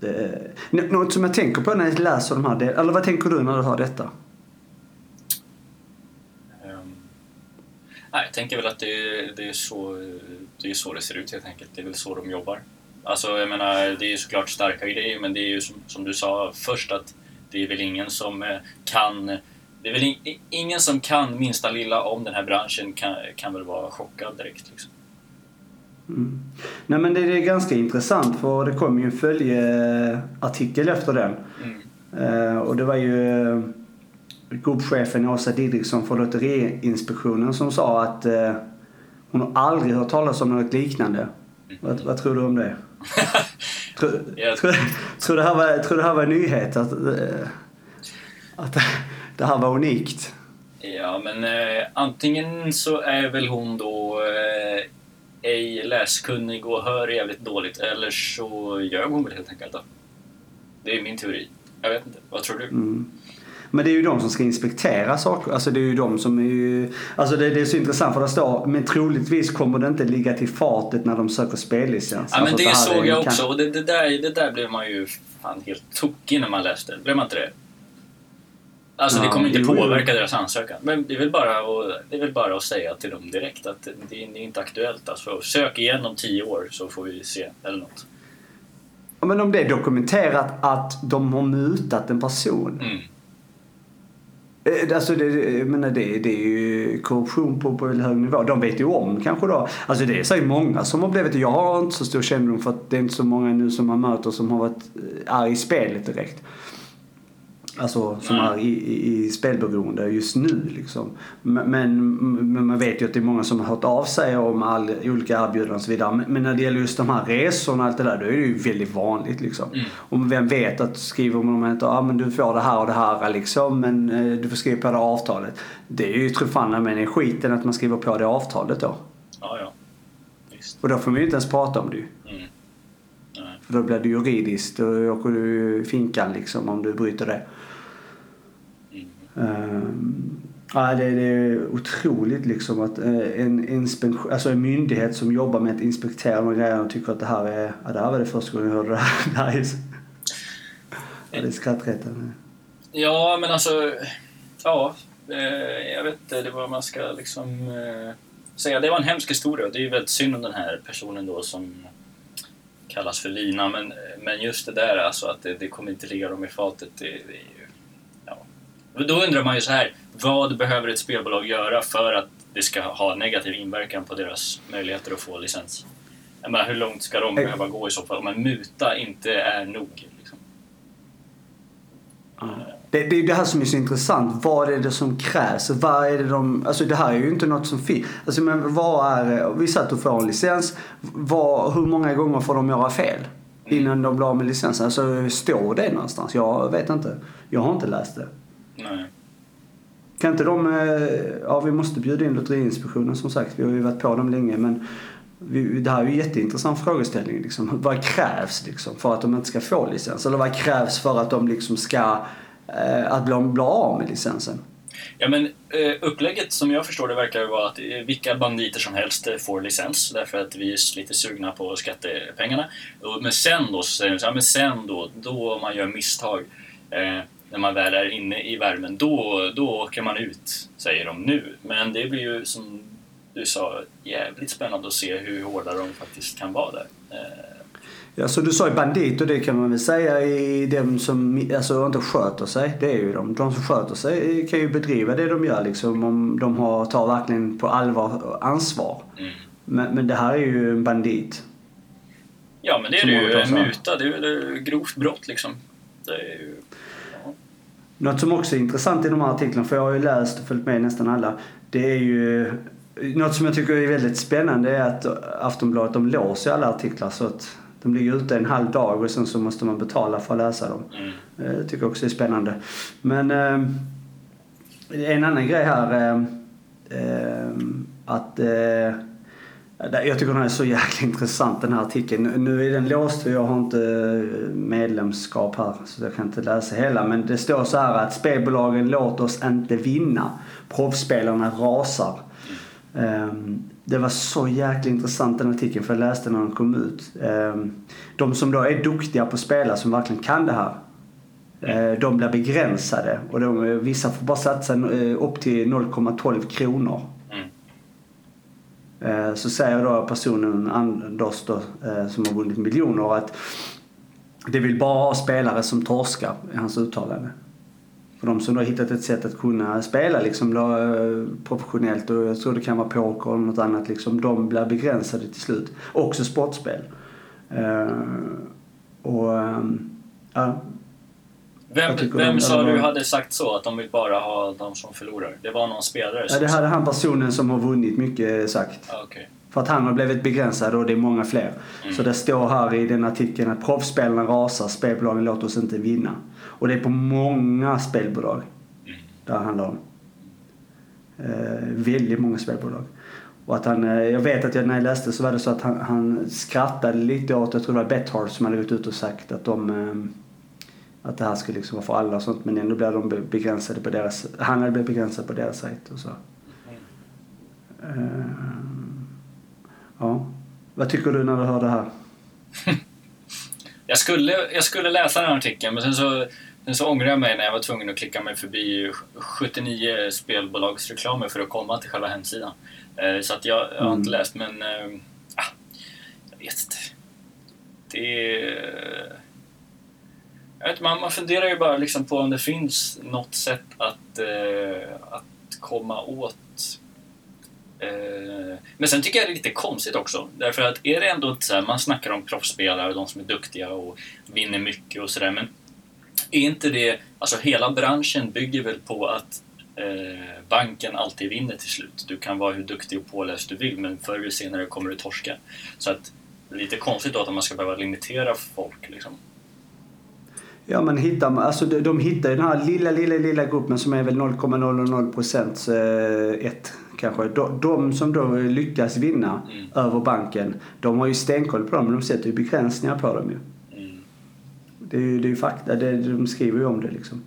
Det, nå- något som jag tänker på när jag läser de här, det, eller vad tänker du när du hör detta? Ehm, nej, jag tänker väl att det, är- det, är så, det är så det ser ut helt enkelt. Det är väl så de jobbar. Alltså, jag menar, det är ju såklart starka grejer, men det är ju som, som du sa först att det är väl ingen som eh, kan det är väl in, ingen som kan minsta lilla om den här branschen kan, kan väl vara chockad direkt. Liksom. Mm. Nej men det är ganska intressant för det kom ju en följeartikel efter den. Mm. Eh, och det var ju eh, gruppchefen Åsa Didriksson från Lotteriinspektionen som sa att eh, hon har aldrig hört talas om något liknande. Vad, vad tror du om det? tror, Jag- tror, tror, det här var, tror det här var en nyhet? Att, eh, att det här var unikt? Ja, men eh, antingen så är väl hon då eh, ej läskunnig och hör jävligt dåligt, eller så ljög hon väl helt enkelt då. Det är min teori. Jag vet inte. Vad tror du? Mm. Men det är ju de som ska inspektera saker. Alltså det är ju de som är ju... Alltså det, det är så intressant för det står men troligtvis kommer det inte ligga till fatet när de söker spellicens. Ja, men alltså det är såg jag en- också och det, det, där, det där blev man ju fan helt tokig när man läste. Blev man inte det? Alltså det Ja, kommer inte jo, jo. påverka deras ansökan. Men det är väl bara att, det är väl bara att säga till dem direkt att det, det är inte aktuellt. Alltså, sök igen om tio år så får vi se. Eller något. Ja, men om det är dokumenterat att de har mutat en person. Mm. Eh, alltså det, jag menar det, det är ju korruption på, på hög nivå. De vet ju om kanske då. Alltså det är säkert många som har blivit. Jag har inte så stor kännedom för att det är inte så många nu som man möter som har varit eh, arg i spelet direkt. Alltså som är i, i, i spelberoende just nu liksom. Men, men, man vet ju att det är många som har hört av sig om all, olika erbjudanden och så vidare. Men, men när det gäller just de här resorna och allt det där då är det ju väldigt vanligt liksom. Mm. Och vem vet att skriver man att ah, men du får det här och det här liksom men eh, du får skriva på det avtalet. Det är ju tro fan med i skiten att man skriver på det avtalet då. Ja, ja. Visst. Och då får man ju inte ens prata om det ju. Mm. För då blir det juridiskt och då åker du i finkan liksom om du bryter det. Um, ja, det, det är otroligt liksom att eh, en, inspektion, alltså en myndighet som jobbar med att inspektera de grejerna och tycker att det här är, ja det här var det första gången jag hörde det här. Det här är, ja, det är skrattretande. Ja, men alltså... Ja, eh, jag vet inte det vad man ska liksom eh, säga. Det var en hemsk historia. Det är ju väldigt synd om den här personen då som kallas för Lina. Men, men just det där alltså att det, det kommer inte ligga dem i fatet. Det, det är ju... Ja. Och då undrar man ju så här. Vad behöver ett spelbolag göra för att det ska ha negativ inverkan på deras möjligheter att få licens? Jag menar, hur långt ska de Eh. behöva gå i så fall? Om en muta inte är nog. Liksom. Det, det är det här som är så intressant. Vad är det som krävs? Vad är det de... Alltså det här är ju inte något som finns. Alltså men vad är? Vi satt och får en licens. Vad, hur många gånger får de göra fel? Innan de blir av med licensen. Alltså står det någonstans? Jag vet inte. Jag har inte läst det. Nej. Kan inte de... eh, Ja, vi måste bjuda in Lotteriinspektionen som sagt. Vi har ju varit på dem länge men det här är ju en jätteintressant frågeställning. Liksom. Vad krävs liksom, för att de inte ska få licens? Eller vad krävs för att de liksom ska... Eh, att bli, bli av med licensen? Ja, men eh, upplägget som jag förstår det verkar vara att eh, vilka banditer som helst får licens därför att vi är lite sugna på skattepengarna. Men sen då, så säger de så här, men sen då, då man gör misstag eh, när man väl är inne i värmen, då, då åker man ut, säger de nu. Men det blir ju som du sa jävligt spännande att se hur hårda de faktiskt kan vara där. Eh, Ja, så du sa ju bandit och det kan man väl säga i dem som alltså, inte sköter sig. Det är ju de. De som sköter sig kan ju bedriva det de gör liksom om de har, tar verkligen på allvar ansvar. mm. Men, men det här är ju en bandit. Ja, men det är det ju. En så här. muta, det är ju grovt brott liksom. Det är ju... Något som också är intressant i de här artiklarna, för jag har ju läst och följt med nästan alla. Det är ju... Något som jag tycker är väldigt spännande är att Aftonbladet de låser alla artiklar så att de ligger ute en halv dag och sen så måste man betala för att läsa dem. Mm. Eh, Det tycker jag också är spännande. Men eh, en annan grej här. Eh, eh, att eh, jag tycker den är så jäkla intressant den här artikeln. Nu- är den låst och jag har inte eh, medlemskap här så jag kan inte läsa hela. Men det står så här att spelbolagen låter oss inte vinna. Proffsspelarna rasar. Ehm, det var så jäkla intressant den artikeln för jag läste när den kom ut. Ehm, de som då är duktiga på att spela, som verkligen kan det här. Eh, de blir begränsade och de, eh, vissa får bara satsa upp till 0,12 kronor. Eh, så säger då personen Anders då, eh, som har vunnit miljoner att det vill bara ha spelare som torskar i hans uttalande. För de som då har hittat ett sätt att kunna spela liksom då, eh, professionellt och jag tror det kan vara poker eller något annat liksom. De blir begränsade till slut. Också sportspel. Och ja, vem, vem sa du hade sagt så? Att de vill bara ha de som förlorar? Det var någon spelare ja, som det sa hade han personen som har vunnit mycket sagt. Ja, okej. För att han har blivit begränsad och det är många fler. Så det står här i den artikeln att proffsspelarna rasar, spelbolagen låter oss inte vinna. Och det är på många spelbolag det här handlar om. Eh, väldigt många spelbolag. Och att han, eh, jag vet att jag, när jag läste så var det så att han, han skrattade lite åt, jag tror det var Bethard som hade gått ut och sagt att de eh, att det här skulle liksom vara för alla och sånt men ändå blev de be- begränsade på deras, han hade blivit begränsad på deras sajt och så. Eh, ja. Vad tycker du när du hör det här? Jag skulle, jag skulle läsa den här artikeln men sen så, sen så ångrar jag mig när jag var tvungen att klicka mig förbi 79 spelbolagsreklamer för att komma till själva hemsidan. Eh, Så att jag, jag har inte Mm. läst men... Ah, jag vet inte. Det är... Vet, man, man funderar ju bara liksom på om det finns något sätt att, eh, att komma åt Eh, Men sen tycker jag det är lite konstigt också. Därför att är det ändå inte så här, man snackar om proffsspelare och de som är duktiga och vinner mycket och sådär. Men är inte det, alltså hela branschen bygger väl på att eh, banken alltid vinner till slut. Du kan vara hur duktig och påläst du vill men förr eller senare kommer du torska. Så att det lite konstigt då att man ska behöva limitera folk liksom. Ja men hittar alltså de, de hittar ju den här lilla, lilla, lilla gruppen som är väl 0,00 procent eh, ett kanske. De, de som då lyckas vinna Mm. över banken, de har ju stenkoll på dem men de sätter ju begränsningar på dem ju. Mm. Det är ju, det är fakta, det, de skriver ju om det liksom.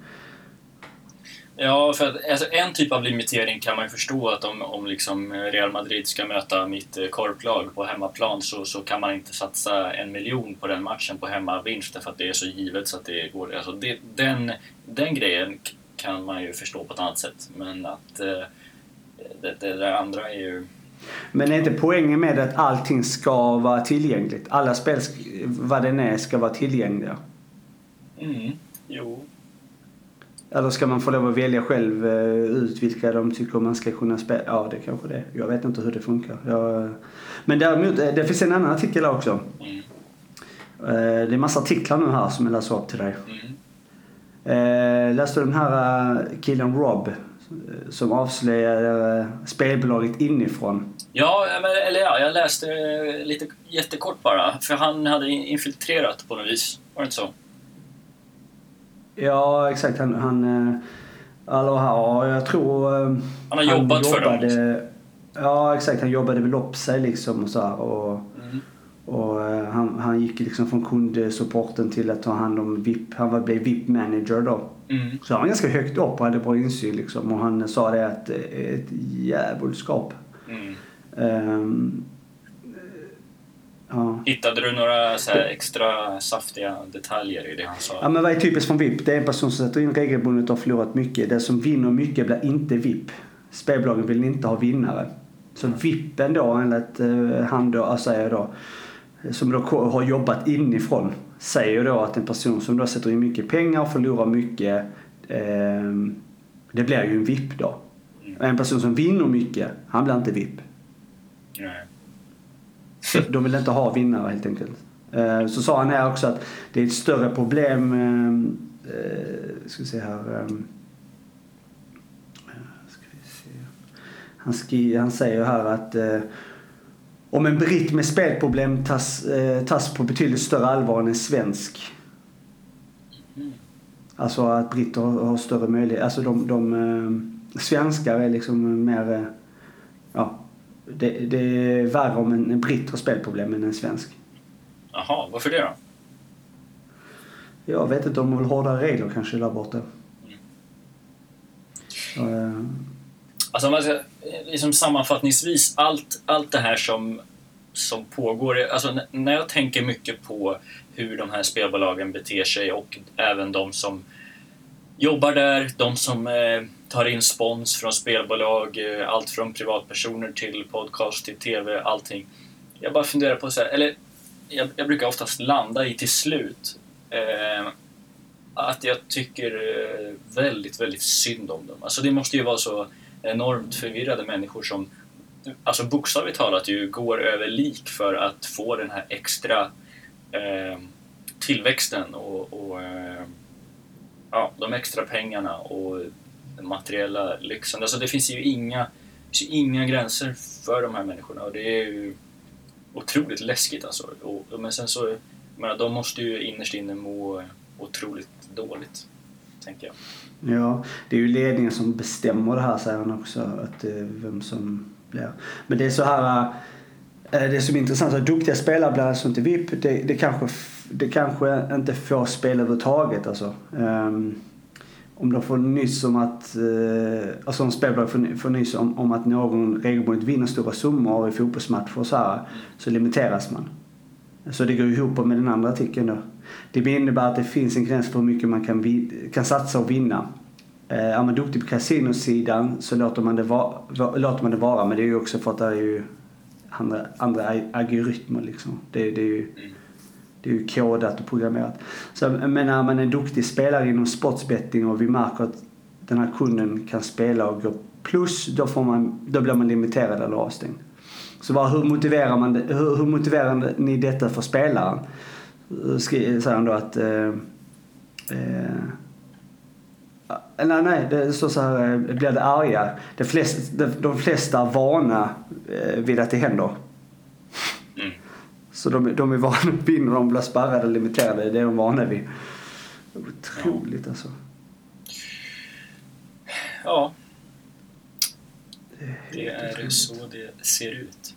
Ja, för att alltså, en typ av limitering kan man ju förstå att om, om liksom Real Madrid ska möta mitt eh, korplag på hemmaplan så, så kan man inte satsa en miljon på den matchen på hemmavinst därför att det är så givet så att det går. Alltså det, den, den grejen kan man ju förstå på ett annat sätt. Men att eh, det, det där andra är ju... Men är inte poängen med att allting ska vara tillgängligt? Alla spel, vad den är, ska vara tillgängliga. Mm, jo. Eller ska man få lov att välja själv eh, ut vilka de tycker man ska kunna spela? Ja, det kanske det är. Jag vet inte hur det funkar. Jag... Men däremot, eh, det finns en annan artikel här också. Mm, Eh, Det är massa artiklar nu här som jag läser upp till dig. mm. Läste du den här killen Rob? Som avslöjade spelbolaget inifrån. Ja, eller ja, jag läste lite jättekort bara. För han hade in- infiltrerat på något vis. Var det inte så? Ja, exakt. Han... han eh, ja, jag tror... eh, Han har jobbat för dem, jobbade- Ja, exakt. Han jobbade väl upp sig liksom och så här. Och, Mm. och eh, han, han gick liksom från kundsupporten till att ta hand om VIP. Han var, blev VIP-manager då. Mm. Så han var ganska högt upp och hade bra insyn liksom. Och han sa det att det är ett djävulskap. Mm. Ehm, ja. Hittade du några så extra saftiga detaljer i det han sa? ja, men vad är typiskt från VIP? Det är en person som sätter in regelbundet och har förlorat mycket. Den som vinner mycket blir inte VIP. Spelbolagen vill inte ha vinnare. Så VIPen då, enligt eh, han då, säger då, som då har jobbat inifrån, säger då att en person som då sätter in mycket pengar och förlorar mycket, ehm, det blir ju en VIP då. En person som vinner mycket, han blir inte VIP. Nej. De vill inte ha vinnare helt enkelt. Eh, Så sa han här också att det är ett större problem, eh, eh, ska vi se här. eh, vi se. Han, skri, han säger här att eh, om en britt med spelproblem tas, eh, tas på betydligt större allvar än en svensk. Alltså att britter har, har större möjlighet. Alltså de, de svenskar är liksom mer, ja, det, det är värre om en, en britt har spelproblem än en svensk. Jaha, varför det då? Jag vet inte om de vill hårdare regler kanske där borta. Så, eh, Alltså, man ska, eh, liksom sammanfattningsvis, allt, allt det här som, som pågår. Alltså, när jag tänker mycket på hur de här spelbolagen beter sig och även de som jobbar där, de som eh, tar in spons från spelbolag, eh, allt från privatpersoner till podcast till TV, allting. Jag bara funderar på så här, eller jag, jag brukar oftast landa i till slut eh, att jag tycker eh, väldigt, väldigt synd om dem. Alltså det måste ju vara så enormt förvirrade människor som alltså bokstavligt talat ju går över lik för att få den här extra eh, tillväxten och, och eh, ja, de extra pengarna och den materiella lyxen. Alltså det finns ju inga, finns inga gränser för de här människorna och det är ju otroligt läskigt alltså. Och, men sen så, menar, de måste ju innerst inne må otroligt dåligt, tänker jag. Ja, det är ju ledningen som bestämmer det här säger han också, att eh, vem som blir. Men det är så här, eh, eh, det som är intressant så att duktiga spelare blir alltså inte VIP. Det, det, kanske, det kanske inte får spel överhuvudtaget alltså. Um, om de får nyss om att, eh, alltså om spelbolag får, får nyss om, om att någon regelbundet vinner stora summor i fotbollsmatcher och så här, så limiteras man. Så det går ihop med den andra artikeln då. Det innebär att det finns en gräns för hur mycket man kan, kan satsa och vinna. Eh, är man duktig på kasinosidan så låter man, det vara, låter man det vara men det är ju också för att det är ju andra, andra algoritmer liksom. Det, det är ju mm det är ju kodat och programmerat. Så, men när man är en duktig spelare inom sportsbetting och vi märker att den här kunden kan spela och gå plus, då, får man, då blir man limiterad eller avstängd. Så bara, hur, motiverar man hur, hur motiverar ni detta för spelaren? Eh, eh, säger han då att... Eh, eh, nej, nej, det står så här, eh, blir det arga. De flesta, de, de flesta är vana vid att det händer. Så de, de är vana vid när de blir spärrade och limiterade. Det är de vana vid. Otroligt ja. alltså. Ja. Det är så det ser ut.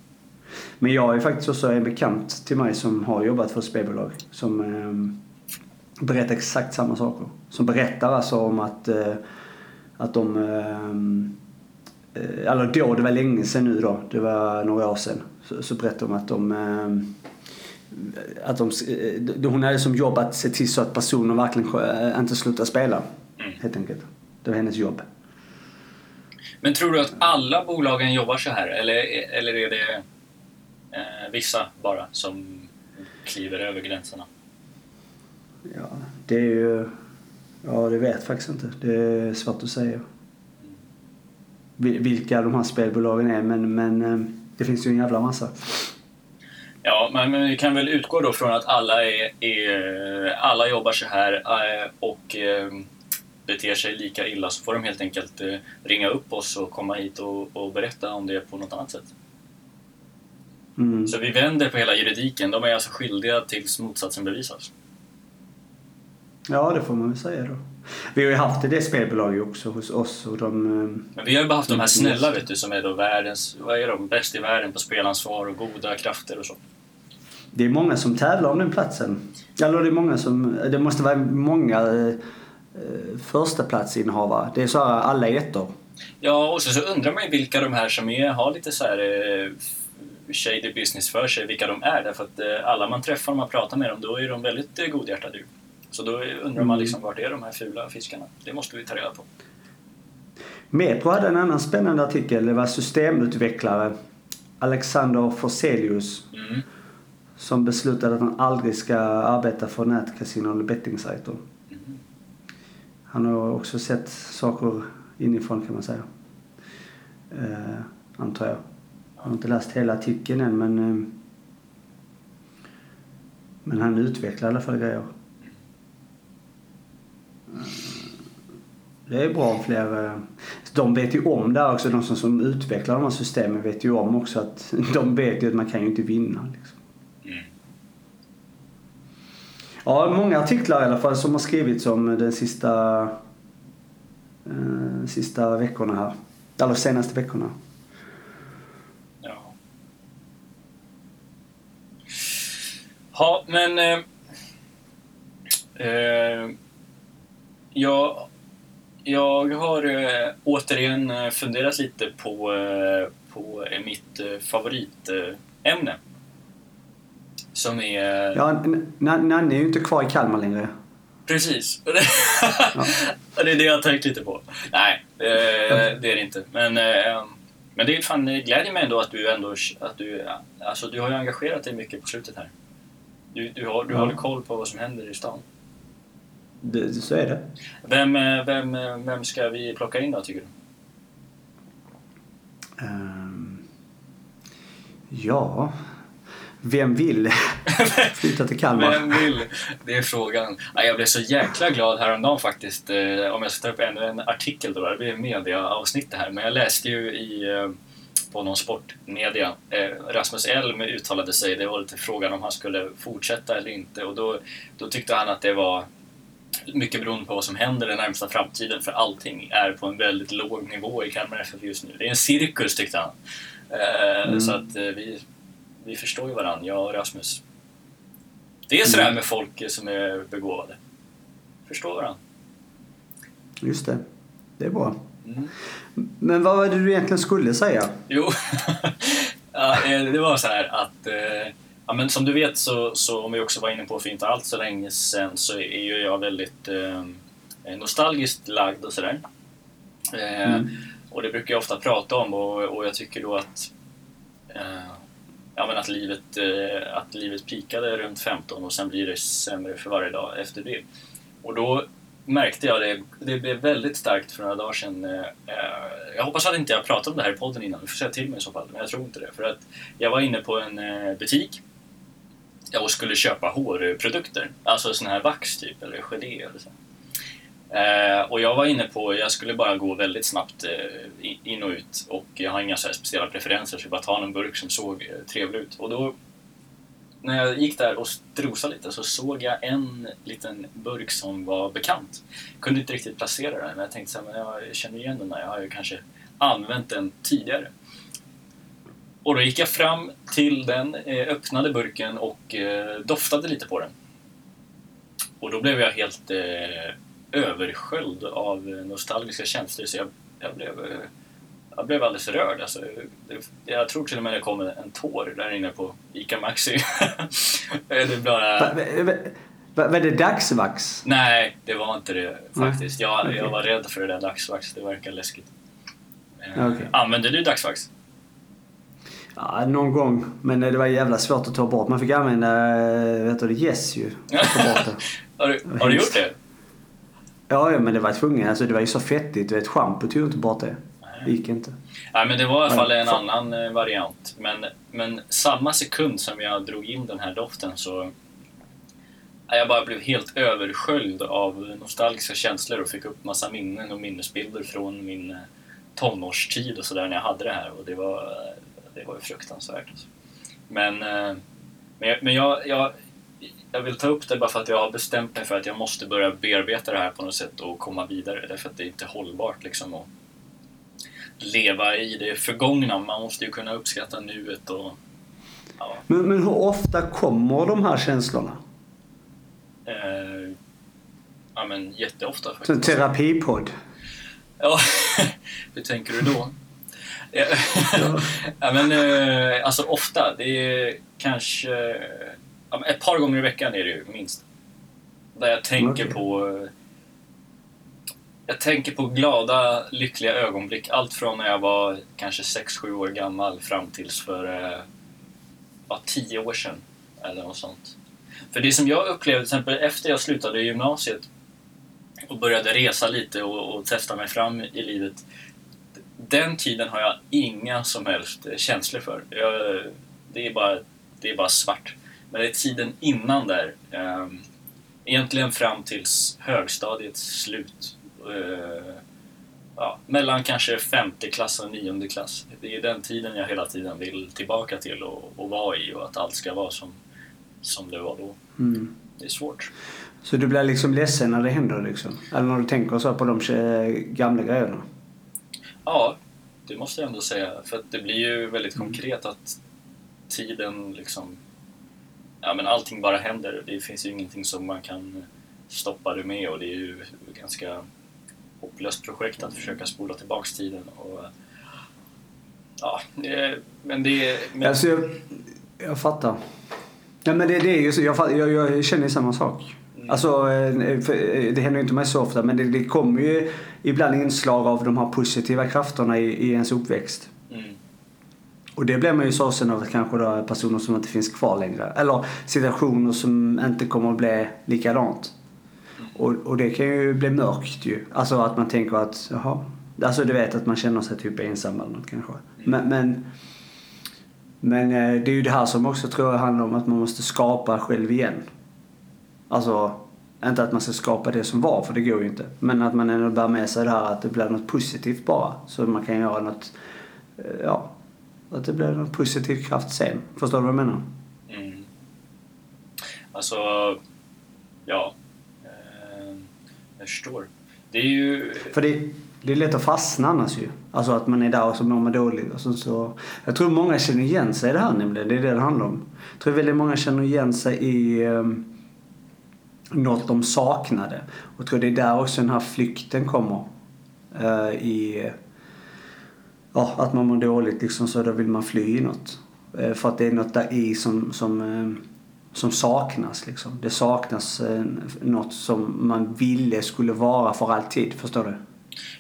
Men jag är faktiskt också en bekant till mig som har jobbat för spelbolag som eh, berättar exakt samma saker. Som berättar alltså om att, eh, att de... Ehm, eh, eller då, det var länge sedan nu då. Det var några år sedan. Så, så berättade de att de... Att de, eh, hon hade som jobb att se till så att personer verkligen eh, inte slutar spela. Mm. Helt enkelt. Det var hennes jobb. Men tror du att alla bolagen jobbar så här eller, eller är det eh, vissa bara som kliver över gränserna? Ja, det är ju... Ja, det vet jag faktiskt inte. Det är svårt att säga. Vilka de här spelbolagen är, men, men eh, det finns ju en jävla massa. Ja, men, vi kan väl utgå då från att alla, är, är alla jobbar så här eh, och eh, beter sig lika illa så får de helt enkelt ringa upp oss och komma hit och, och berätta om det på något annat sätt. Mm. Så vi vänder på hela juridiken. De är alltså skyldiga tills motsatsen bevisas. Ja, det får man väl säga då. Vi har ju haft det spelbolaget också hos oss och de... Eh, Men vi har ju bara haft de här snälla vet du, som är då världens, vad är de, bäst i världen på spelansvar och goda krafter och så. Det är många som tävlar om den platsen. Eller det är många som, det måste vara många eh, första platsinnehavare. Det är så här alla ettor. Ja, och så, så undrar man ju vilka de här som är, har lite så här eh, shady business för sig, vilka de är. Därför att eh, alla man träffar och man pratar med dem, då är de väldigt eh, godhjärtade Så då undrar man mm. liksom, vart är de här fula fiskarna? Det måste vi ta reda på. Metro hade en annan spännande artikel. Det var systemutvecklare Alexander Forselius mm. som beslutade att han aldrig ska arbeta för nätkasinon eller bettingsajter. Mm. Han har också sett saker inifrån kan man säga. Eh, antar jag. Jag har inte läst hela artikeln än men... Eh, men han utvecklar i alla fall grejer. Det är bra om fler... Eh, de vet ju om det också, de som, som utvecklar de här systemen vet ju om också att de vet ju att man kan ju inte vinna. Liksom. Mm. Ja, många artiklar i alla fall som har skrivits om den sista, eh, sista veckorna här. Eller senaste veckorna. Ja, men... Eh, eh, jag, jag har eh, återigen eh, funderat lite på, eh, på mitt eh, favoritämne. Som är... Ja, Nanne är ju inte kvar i Kalmar längre. Precis. ja. det är det jag har tänkt lite på. Nej, det är det inte. Men, men det fan, glädjer mig ändå att du ändå... Att du, alltså, du har ju engagerat dig mycket på slutet här. Du, du, har, du ja. håller koll på vad som händer i stan. Det, så är det. Vem, eh, vem, eh, vem ska vi plocka in då, tycker du? Ehm, ja, vem vill flytta till Kalmar? Vem vill? Det är frågan. Ja, Jag blev så jäkla glad häromdagen faktiskt. eh, Om jag ska ta upp ännu en artikel då. Det blir mediaavsnitt det här. Men jag läste ju i, på någon sportmedia. Rasmus Elm uttalade sig. Det var lite frågan om han skulle fortsätta eller inte. Och då, då tyckte han att det var mycket beroende på vad som händer den närmsta framtiden. För allting är på en väldigt låg nivå i Kalmar FF just nu. Det är en cirkus tyckte han. Eh, Mm. Så att eh, vi, vi förstår ju varandra, jag och Rasmus. Det är sådär Mm. med folk som är begåvade. Förstår varandra. Just det. Det är bra. Mm. Men vad var det du egentligen skulle säga? Jo, ja, eh, det var så här att ja, men som du vet så, så om vi också var inne på för inte allt så länge sedan så är ju jag väldigt eh, nostalgiskt lagd och sådär. Eh, Mm. Och det brukar jag ofta prata om och, och jag tycker då att eh, ja, men att, livet, eh, att livet pikade runt 15 och sen blir det sämre för varje dag efter det. Och då märkte jag det, det blev väldigt starkt för några dagar sedan. eh, eh, Jag hoppas att inte jag pratat om det här i podden innan, du får säga till mig i så fall, men jag tror inte det. För att jag var inne på en eh, butik och skulle köpa hårprodukter, alltså sån här vax typ, eller gelé eller så. Eh, och jag var inne på, jag skulle bara gå väldigt snabbt eh, in- och ut och jag har inga så här speciella preferenser så jag bara ta en burk som såg eh, trevlig ut. Och då, när jag gick där och strosade lite så såg jag en liten burk som var bekant. Kunde inte riktigt placera den men jag tänkte så här, men jag känner igen den här, jag har ju kanske använt den tidigare. Och då gick jag fram till den, eh, öppnade burken och eh, doftade lite på den. Och då blev jag helt eh, översköljd av nostalgiska känslor så jag, jag, blev, jag blev alldeles rörd. Alltså, jag tror till och med det kom en, tår där inne på ICA Maxi. det bara... Va- va- va- va- Var det dagsvax? Nej, det var inte det faktiskt. Jag, jag var rädd för det där dagsvax, det verkar läskigt. Okej. Använder du dagsvax? Ja, någon gång. Men det var jävla svårt att ta bort. Man fick använda, eh, vet du Yes ju. För. Har du, har du gjort det? Ja, men det var tvungen. Alltså det var ju så fettigt. Du vet, schampo tog inte bort det. Det gick inte. Nej, men det var i alla fall en fa- annan eh, variant. Men, men samma sekund som jag drog in den här doften så... ja, Jag bara blev helt översköljd av nostalgiska känslor och fick upp massa minnen och minnesbilder från min eh, tonårstid och sådär när jag hade det här. Och det var, eh, det var ju fruktansvärt. Alltså. Men, eh, men, jag, men jag, jag, jag vill ta upp det bara för att jag har bestämt mig för att jag måste börja bearbeta det här på något sätt och komma vidare. Därför att det är inte hållbart liksom. Och, leva i det förgångna. Man måste ju kunna uppskatta nuet och... Ja, Men, men hur ofta kommer de här känslorna? eh, ja men jätteofta Så en faktiskt. terapipodd. Ja, hur tänker du då? Ja, ja men eh, alltså ofta. Det är kanske... Ett par gånger i veckan är det ju minst. Där jag tänker Okej. på... Jag tänker på glada, lyckliga ögonblick. Allt från när jag var kanske 6-7 år gammal fram tills för eh, ja, 10 år sedan. Eller något sånt. För det som jag upplevde, till exempel efter jag slutade gymnasiet och började resa lite och, och testa mig fram i livet. Den tiden har jag inga som helst eh, känslor för. Jag, det, är bara, det är bara svart. Men det är tiden innan där. ehm, egentligen fram tills högstadiets slut. eh, ja, mellan kanske femte klass och nionde klass. Det är den tiden jag hela tiden vill tillbaka till och, och vara i och att allt ska vara som, som det var då. Mm. Det är svårt. Så du blir liksom ledsen när det händer liksom? Eller när du tänker så på de eh, gamla grejerna? Ja, det måste jag ändå säga. För det blir ju väldigt konkret att tiden liksom... Ja, men allting bara händer. Det finns ju ingenting som man kan stoppa det med och det är ju ett ganska hopplöst projekt att försöka spola tillbaks tiden. Och, ja, men det... Men, Alltså jag, jag fattar. Ja, men det, det är ju så. Jag, jag, jag känner samma sak. Mm. Alltså, eh, eh, det händer ju inte mig så ofta men det, det kommer ju ibland inslag av de här positiva krafterna i, i ens uppväxt. mm, Och det blir man ju sorgsen av kanske då personer som inte finns kvar längre. Eller situationer som inte kommer att bli likadant. Och, och det kan ju bli mörkt ju. Alltså att man tänker att, jaha. Alltså du vet att man känner sig typ ensam eller något kanske. Men, men, men eh, det är ju det här som också tror jag handlar om att man måste skapa själv igen. Alltså, inte att man ska skapa det som var, för det går ju inte. Men att man ändå bär med sig det här att det blir något positivt bara. Så man kan göra något, eh, ja, att det blir något positiv kraft sen. Förstår du vad jag menar? Mm. Alltså, ja. Eh, jag förstår. Det är ju... För det, det är lätt att fastna annars ju. Alltså att man är där och så mår man dåligt. Och så, så. Jag tror många känner igen sig i det här nämligen. Det är det det handlar om. Jag tror väldigt många känner igen sig i um, något de saknade. Och jag tror det är där också den här flykten kommer. Uh, I ja, att man mår dåligt liksom så då vill man fly i något. Uh, för att det är något där i som, som, uh, som saknas liksom. Det saknas något som man ville skulle vara för alltid. Förstår du?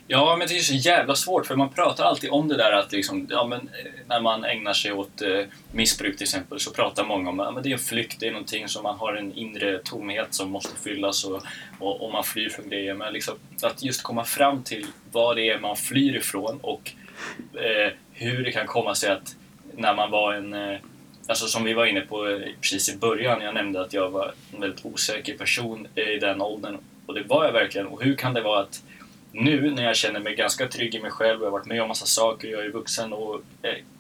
Ja, men det är så jävla svårt för man pratar alltid om det där att liksom, ja, men, eh, när man ägnar sig åt eh, missbruk till exempel så pratar många om att ja, det är en flykt, det är någonting som man har en inre tomhet som måste fyllas och, och, och man flyr från grejer. Men liksom, att just komma fram till vad det är man flyr ifrån och eh, hur det kan komma sig att när man var en eh, Alltså som vi var inne på eh, precis i början, jag nämnde att jag var en väldigt osäker person eh, i den åldern och det var jag verkligen. Och hur kan det vara att nu när jag känner mig ganska trygg i mig själv, jag har varit med om massa saker, jag är vuxen och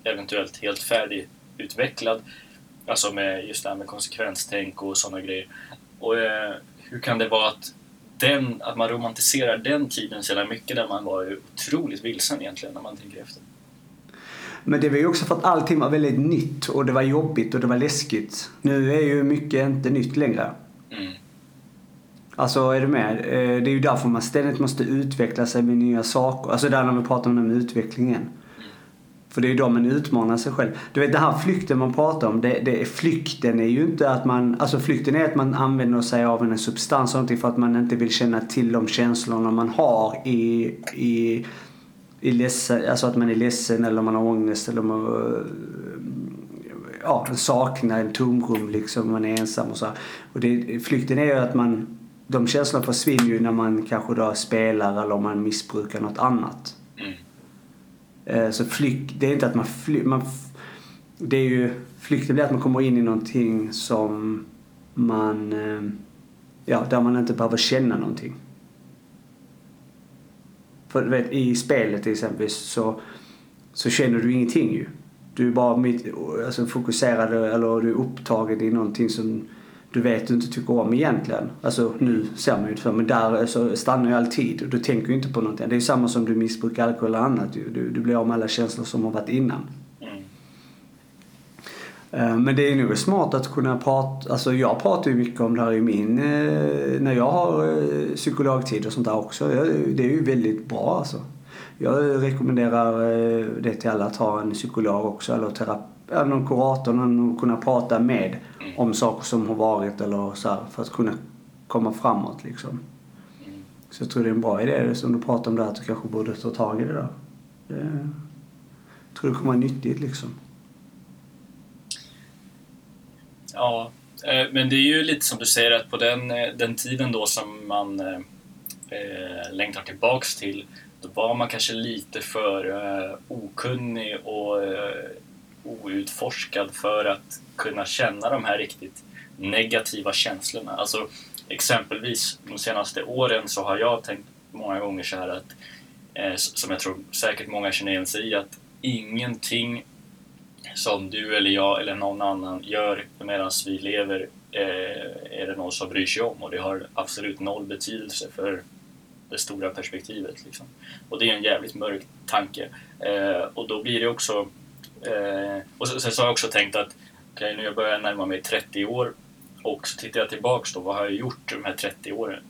eventuellt helt färdigutvecklad. Alltså med just det här med konsekvenstänk och sådana grejer. Och eh, hur kan det vara att, den, att man romantiserar den tiden så mycket där man var otroligt vilsen egentligen när man tänker efter. Men det var ju också för att allting var väldigt nytt och det var jobbigt och det var läskigt. Nu är ju mycket inte nytt längre. Mm. Alltså är du med? Eh, det är ju därför man ständigt måste utveckla sig med nya saker. Alltså där när vi pratar om den utvecklingen. För det är ju då man utmanar sig själv. Du vet den här flykten man pratar om, det, det, flykten är ju inte att man, alltså flykten är att man använder sig av en substans och för att man inte vill känna till de känslorna man har i, i, i ledsen, alltså att man är ledsen eller man har ångest eller man, eh, ja, saknar en tomrum liksom, man är ensam och så. Och det, flykten är ju att man de känslorna försvinner ju när man kanske då spelar eller om man missbrukar något annat. Mm. Eh, så flykt, det är inte att man flyr, man, det är ju, flykten blir att man kommer in i någonting som man, eh, ja, där man inte behöver känna någonting. För du vet, i spelet till exempel så, så känner du ingenting ju. Du är bara mitt, alltså fokuserad eller du är upptagen i någonting som du vet du inte tycker om egentligen. Alltså nu ser man ju det för men där så stannar ju all tid och du tänker ju inte på någonting. Det är ju samma som du missbrukar alkohol eller annat Du, du blir av med alla känslor som har varit innan. Mm. Eh, men det är nog smart att kunna prata, alltså jag pratar ju mycket om det här i min, eh, när jag har eh, psykologtid och sånt där också. Det är ju väldigt bra alltså. Jag rekommenderar det till alla att ha en psykolog också eller terapeut någon kurator, någon att kunna prata med mm. om saker som har varit eller så här, för att kunna komma framåt liksom. Mm. Så jag tror det är en bra idé det som du pratar om där att du kanske borde ta tag i det där. Det, jag tror det kommer vara nyttigt liksom. Ja, eh, men det är ju lite som du säger att på den, eh, den tiden då som man eh, eh, längtar tillbaks till då var man kanske lite för eh, okunnig och eh, outforskad för att kunna känna de här riktigt negativa känslorna. Alltså exempelvis de senaste åren så har jag tänkt många gånger så här att, eh, som jag tror säkert många känner igen sig i, att ingenting som du eller jag eller någon annan gör medan vi lever eh, är det någon som bryr sig om och det har absolut noll betydelse för det stora perspektivet. Liksom. Och det är en jävligt mörk tanke. Eh, och då blir det också Eh, och sen så, så har jag också tänkt att okay, nu jag börjar närma mig 30 år och så tittar jag tillbaks då, vad har jag gjort de här 30 åren?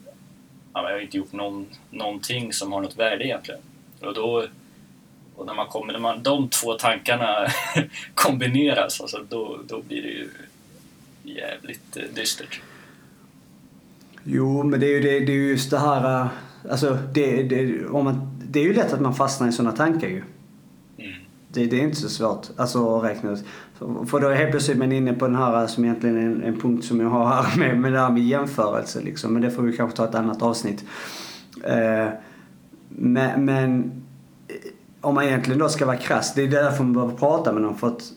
Ja, jag har inte gjort någon, någonting som har något värde egentligen. Och då och när man kommer, när man, de två tankarna kombineras, alltså, då, då blir det ju jävligt eh, dystert. Jo, men det är ju, det, det är just det här, eh, alltså det, det, om man, det är ju lätt att man fastnar i sådana tankar ju. Det, det är inte så svårt alltså, att räkna ut. För då är helt plötsligt man inne på den här eh, som egentligen är en, en punkt som jag har här med, med det här med jämförelse. Liksom. Men det får vi kanske ta ett annat avsnitt. Eh, men, men eh, om man egentligen då ska vara krass, det är därför man behöver prata med någon. För att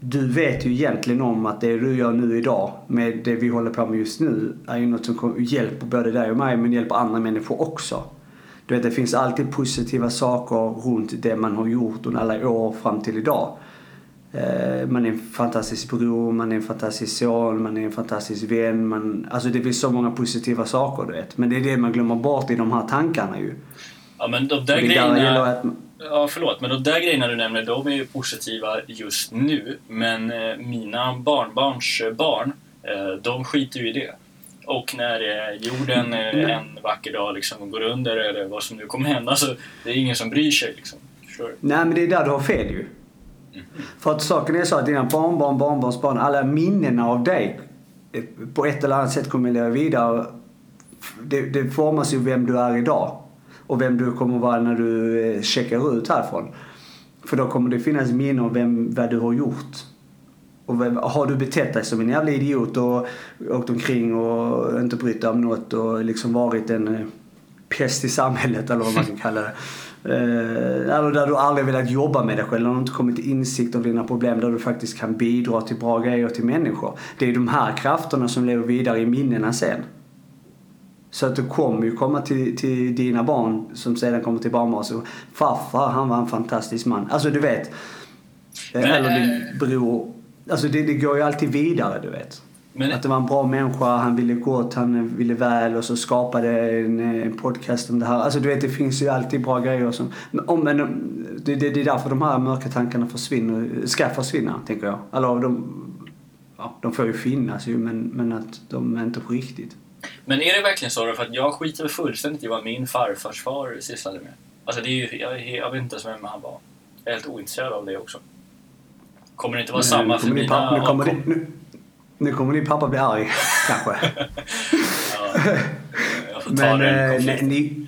du vet ju egentligen om att det du gör nu idag med det vi håller på med just nu är ju något som hjälper både dig och mig men hjälper andra människor också. Du vet, det finns alltid positiva saker runt det man har gjort under alla år fram till idag. Eh, man är en fantastisk bror, man är en fantastisk son, man är en fantastisk vän. Man, alltså det finns så många positiva saker du vet. Men det är det man glömmer bort i de här tankarna ju. Ja men de där grejerna... Ja, förlåt, men de där grejerna du nämner, de är ju positiva just nu. Men eh, mina barnbarns barn, eh, de skiter ju i det. Och när jorden mm. en vacker dag liksom går under eller vad som nu kommer hända så det är ingen som bryr sig. Liksom. Förstår Nej, men det är där du har fel ju. Mm. För att saken är så att dina barnbarn, barnbarnsbarn, alla minnena av dig eh, på ett eller annat sätt kommer att leva vidare. Det, det formas ju vem du är idag och vem du kommer vara när du eh, checkar ut härifrån. För då kommer det finnas minnen om vem, vad du har gjort. Och har du betett dig som en jävla idiot och åkt omkring och inte brytt dig om något och liksom varit en eh, pest i samhället eller vad man kan kalla det. Eh, eller där du aldrig velat jobba med dig själv, när du inte kommit till insikt om dina problem, där du faktiskt kan bidra till bra grejer till människor. Det är de här krafterna som lever vidare i minnena sen. Så att du kommer ju komma till, till dina barn som sedan kommer till barnbarn och farfar han var en fantastisk man. Alltså du vet. Men, eller din eh, bror. Alltså det, det går ju alltid vidare du vet. Men, att det var en bra människa, han ville gott, han ville väl och så skapade en, en podcast om det här. Alltså du vet det finns ju alltid bra grejer som... Om, men, det, det, det är därför de här mörka tankarna försvinner, ska försvinna tänker jag. Eller de, ja, de får ju finnas ju men, men att de är inte på riktigt. Men är det verkligen så då? För att jag skiter fullständigt i vad min farfars far sysslade med. Alltså det är ju, jag, jag vet inte ens vem han var. Jag är helt ointresserad av det också. Kommer det inte vara samma för mina pappa, nu, kommer din, nu, nu kommer din pappa bli arg, kanske. ja, jag får ta men, den eh, konflikten. Ni,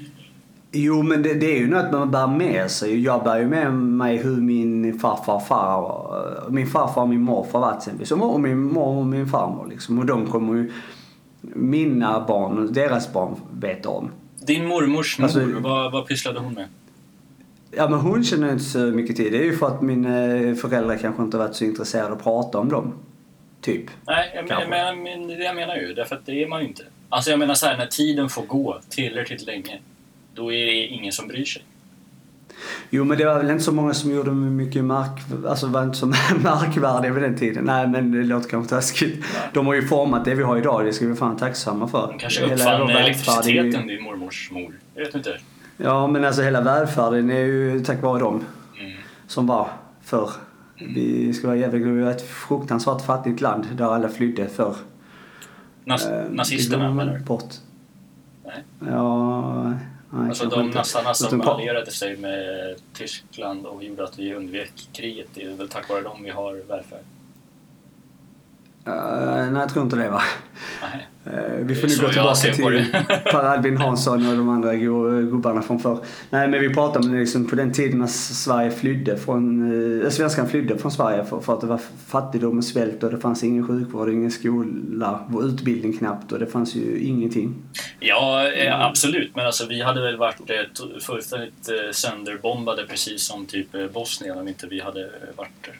jo, men det, det, är ju något man bär med sig. Jag bär ju med mig hur min farfar och far, min farfar och min morfar varit sen. Liksom, och min mor och min farmor liksom. Och de kommer ju mina barn och deras barn vet om. Din mormors mor, alltså, vad, vad pysslade hon med? Ja men hon känner inte så mycket till. Det är ju för att mina föräldrar kanske inte varit så intresserade av att prata om dem. Typ. Nej, jag, men, men, men, det jag menar ju. Därför att det är man ju inte. Alltså jag menar så här, när tiden får gå tillräckligt länge, då är det ingen som bryr sig. Jo men det var väl inte så många som gjorde mycket mark, alltså var inte så markvärdiga vid den tiden. Nej men det låter kanske taskigt. De har ju format det vi har idag, det ska vi fan tacksamma för. De kanske uppfann elektriciteten, din mormors mor. Jag vet inte. Ja men alltså hela välfärden är ju tack vare dem. Mm. Som var förr. Vi ska vara jävligt. Vi var ett fruktansvärt fattigt land där alla flydde förr. Nas äh, nazisterna menar du? Bort. Nej. Ja... Nej, alltså de nassarna som allierade sig med Tyskland och gjorde att vi undvek kriget, det är väl tack vare dem vi har välfärd? Uh, nej, jag tror inte det va. Uh, vi får nu gå tillbaka till Per Albin Hansson och de andra gubbarna från förr. Nej men vi pratar om liksom på den tiden när Sverige flydde från, uh, svenskan flydde från Sverige för, för, att det var fattigdom och svält och det fanns ingen sjukvård, ingen skola, utbildning knappt och det fanns ju ingenting. Ja, absolut. Men alltså vi hade väl varit fullständigt sönderbombade precis som typ Bosnien om inte vi hade varit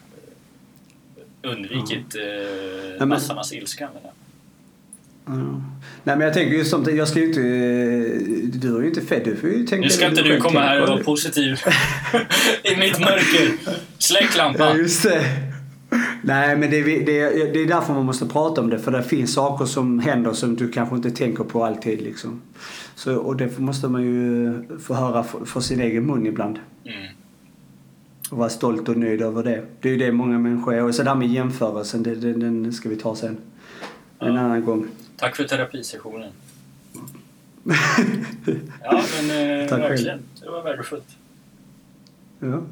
undvikit mm. eh, massarnas ilska. Men, Mm. Nej men jag tänker just som jag ska ju inte... Du är ju inte fed, du får ju tänka Nu ska inte du komma här och vara positiv i mitt mörker. Släck lampan. Ja, just det. Nej men det är, det, det är därför man måste prata om det för det finns saker som händer som du kanske inte tänker på alltid liksom. Så, och det måste man ju få höra från sin egen mun ibland. Mm och vara stolt och nöjd över det. Det är ju det många människor är. Och så där med jämförelsen, det, det, den ska vi ta sen. En ja. annan gång. Tack för terapisessionen. ja, men eh, Tack verkligen. Själv. Det var värdefullt. Ja. Mm.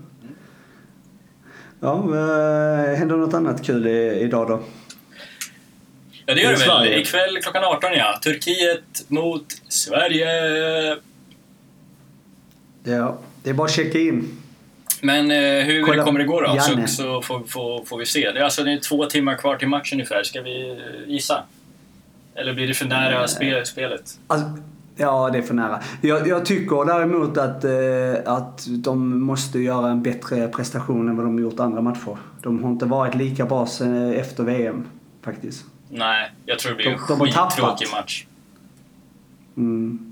Ja, äh, händer något annat kul i, idag då? Ja, det gör det väl. Ikväll klockan 18 ja. Turkiet mot Sverige. Ja, det är bara att checka in. Men eh, hur Kolla, kommer det gå då? Så, Janne. så får, får, får vi se. Det är alltså det är två timmar kvar till matchen ungefär. Ska vi eh, gissa? Eller blir det för nära spe, spelet? Alltså, ja, det är för nära. Jag, jag tycker däremot att, eh, att de måste göra en bättre prestation än vad de gjort andra matcher. De har inte varit lika bra sen efter VM, faktiskt. Nej, jag tror det blir De- en de skittråkig match. Mm.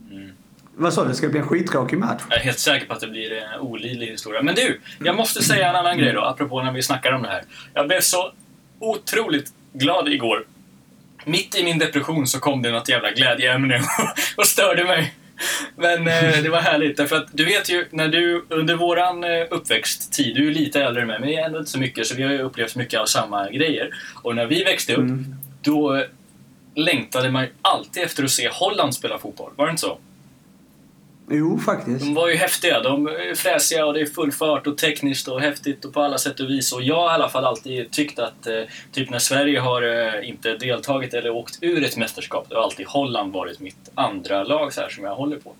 Vad sa du? Det ska bli en skittråkig match? Jag är helt säker på att det blir en olidlig historia. Men du, jag måste säga en annan grej då, apropå när vi snackar om det här. Jag blev så otroligt glad igår. Mitt i min depression så kom det något jävla glädjeämne och störde mig. Men eh, det var härligt, därför att du vet ju när du under våran eh, uppväxttid, du är lite äldre än mig, men jag är ändå inte så mycket, så vi har ju upplevt mycket av samma grejer. Och när vi växte upp, Mm. då eh, längtade man ju alltid efter att se Holland spela fotboll. Var det inte så? Jo, faktiskt. De var ju häftiga. De är fräsiga och det är full fart och tekniskt och häftigt och på alla sätt och vis. Och jag har i alla fall alltid tyckt att eh, typ när Sverige har eh, inte deltagit eller åkt ur ett mästerskap, då har alltid Holland varit mitt andra lag så här, som jag håller på.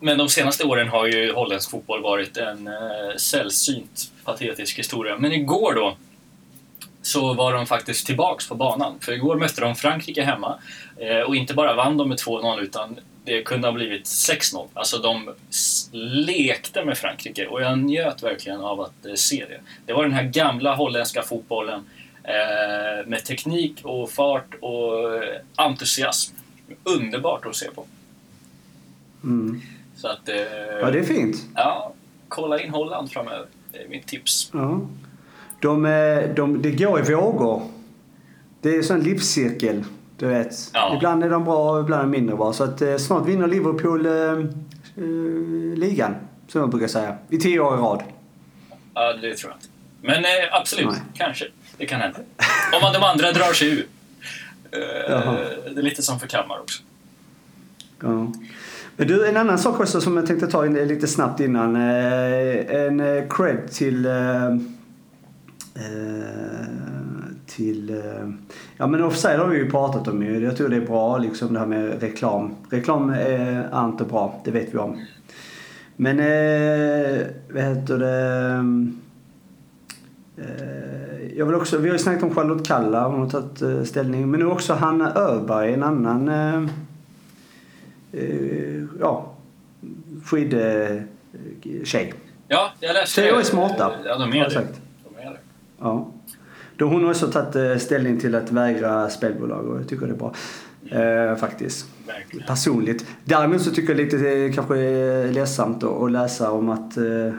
Men de senaste åren har ju holländsk fotboll varit en eh, sällsynt patetisk historia. Men igår då så var de faktiskt tillbaks på banan. För igår mötte de Frankrike hemma eh, och inte bara vann de med 2-0 utan det kunde ha blivit 6-0. Alltså de lekte med Frankrike och jag njöt verkligen av att eh, se det. Det var den här gamla holländska fotbollen eh, med teknik och fart och eh, entusiasm. Underbart att se på. Mm. Så att... Eh, Ja, det är fint. ja, kolla in Holland framöver. Det är mitt tips. Ja. De, eh, de, det går i vågor. Det är en sån livscirkel, du vet. Ja. Ibland är de bra, ibland är de mindre bra. Så att eh, snart vinner Liverpool eh, eh, ligan, som jag brukar säga. I tio år i rad. Ja, det tror jag inte. Men eh, absolut, Nej. kanske. Det kan hända. Om de andra drar sig ur. Det är lite som för Kalmar också. Ja. Men du, en annan sak också som jag tänkte ta in lite snabbt innan. En cred till... Eh, eh, till... Eh, ja men offside har vi ju pratat om ju. Jag tror det är bra liksom det här med reklam. Reklam är, inte bra, det vet vi om. Men eh, vad heter det? Eh, jag vill också, vi har ju snackat om Charlotte Kalla, hon har tagit eh, ställning. Men nu också Hanna Öberg, en annan eh, eh, ja, skidtjej. Ja, jag läste Tjejer är smarta, Ja, de är det. De är det. Ja. Då hon har också tagit eh, ställning till att vägra spelbolag och jag tycker det är bra. Eh, faktiskt. Verkligen. Personligt. Däremot så tycker jag lite eh, kanske är ledsamt att, att läsa om att eh,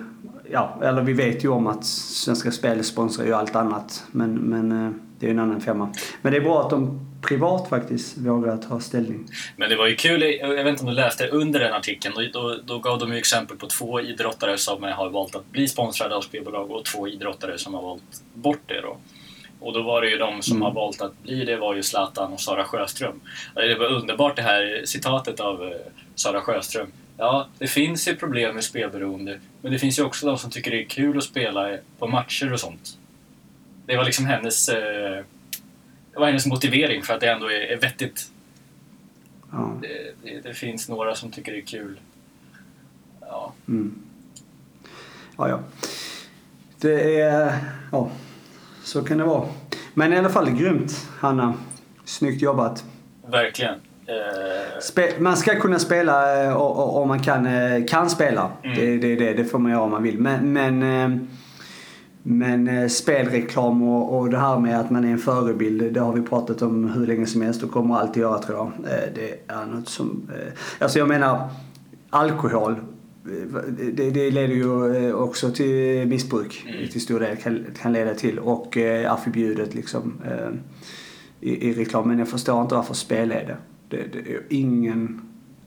Ja, eller vi vet ju om att Svenska Spel sponsrar ju allt annat. Men, men eh, det är ju en annan femma. Men det är bra att de privat faktiskt vågar ta ställning. Men det var ju kul, jag vet inte om du läste under den artikeln, då, då, då gav de ju exempel på två idrottare som har valt att bli sponsrade av spelbolag och två idrottare som har valt bort det då. Och då var det ju de som Mm. har valt att bli det var ju Zlatan och Sara Sjöström. Och Det var underbart det här citatet av eh, Sara Sjöström. Ja, det finns ju problem med spelberoende, men det finns ju också de som tycker det är kul att spela på matcher och sånt. Det var liksom hennes, eh, det var hennes motivering för att det ändå är, är vettigt Ja. det, det, det finns några som tycker det är kul. Ja, Mm. Ja, ja. Det är... Ja, så kan det vara. Men i alla fall grymt, Hanna. Snyggt jobbat. verkligen. Eh, Spe- man ska kunna spela eh, om man kan, eh, kan spela. Mm. Det, det, det, det får man göra om man vill. Men, men, men spelreklam och, och det här med att man är en förebild, det har vi pratat om hur länge som helst och kommer alltid göra tror jag. Det är något som... Alltså jag menar, alkohol. Eh, Det, det leder ju eh, också till missbruk Mm. till stor del kan, kan leda till och eh, är förbjudet liksom eh, i, i reklam. Men jag förstår inte varför spel är det. Det, det är ingen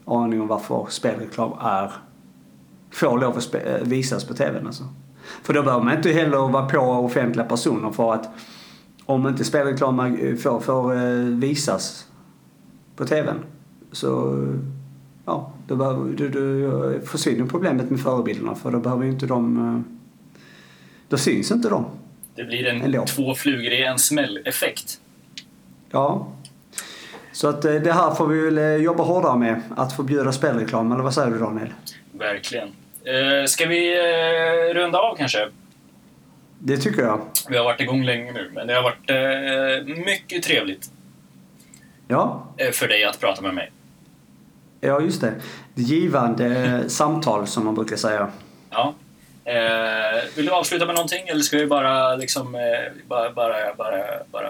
aning om varför spelreklam är får lov att spe, eh, visas på TVn alltså. För då behöver man inte heller vara på offentliga personer för att om inte spelreklam eh, får, får eh, visas på TVn så ja, då, behöver, då, då försvinner problemet med förebilderna för då behöver ju inte de eh, då syns inte de. det blir en Ändå. två flugor i en smäll-effekt. Ja. Så att eh, det här får vi väl eh, jobba hårdare med. Att förbjuda spelreklam, eller vad säger du Daniel? Verkligen. Eh, ska vi eh, runda av kanske? Det tycker jag. Vi har varit igång länge nu, men det har varit eh, mycket trevligt Ja, för dig att prata med mig. Ja just det. Givande samtal som man brukar säga. Ja. Eh, vill du avsluta med någonting eller ska vi bara liksom eh, bara, bara, bara, bara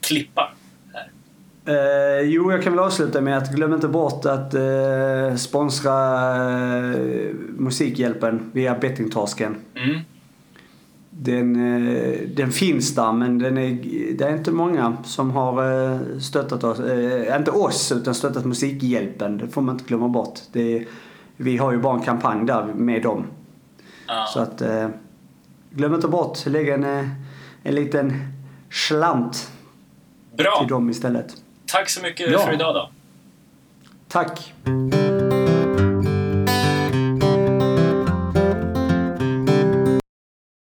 klippa? Eh, jo, jag kan väl avsluta med att glöm inte bort att eh, sponsra eh, Musikhjälpen via Bettingtorsken. Mm. Den, eh, den finns där men den är, det är inte många som har eh, stöttat oss. Eh, inte oss utan stöttat Musikhjälpen. Det får man inte glömma bort. Det är, vi har ju bara en kampanj där med dem. Ja. Så att glöm inte bort. Lägg en, en liten slant Bra! till dem istället. Tack så mycket Ja. för idag då. Tack!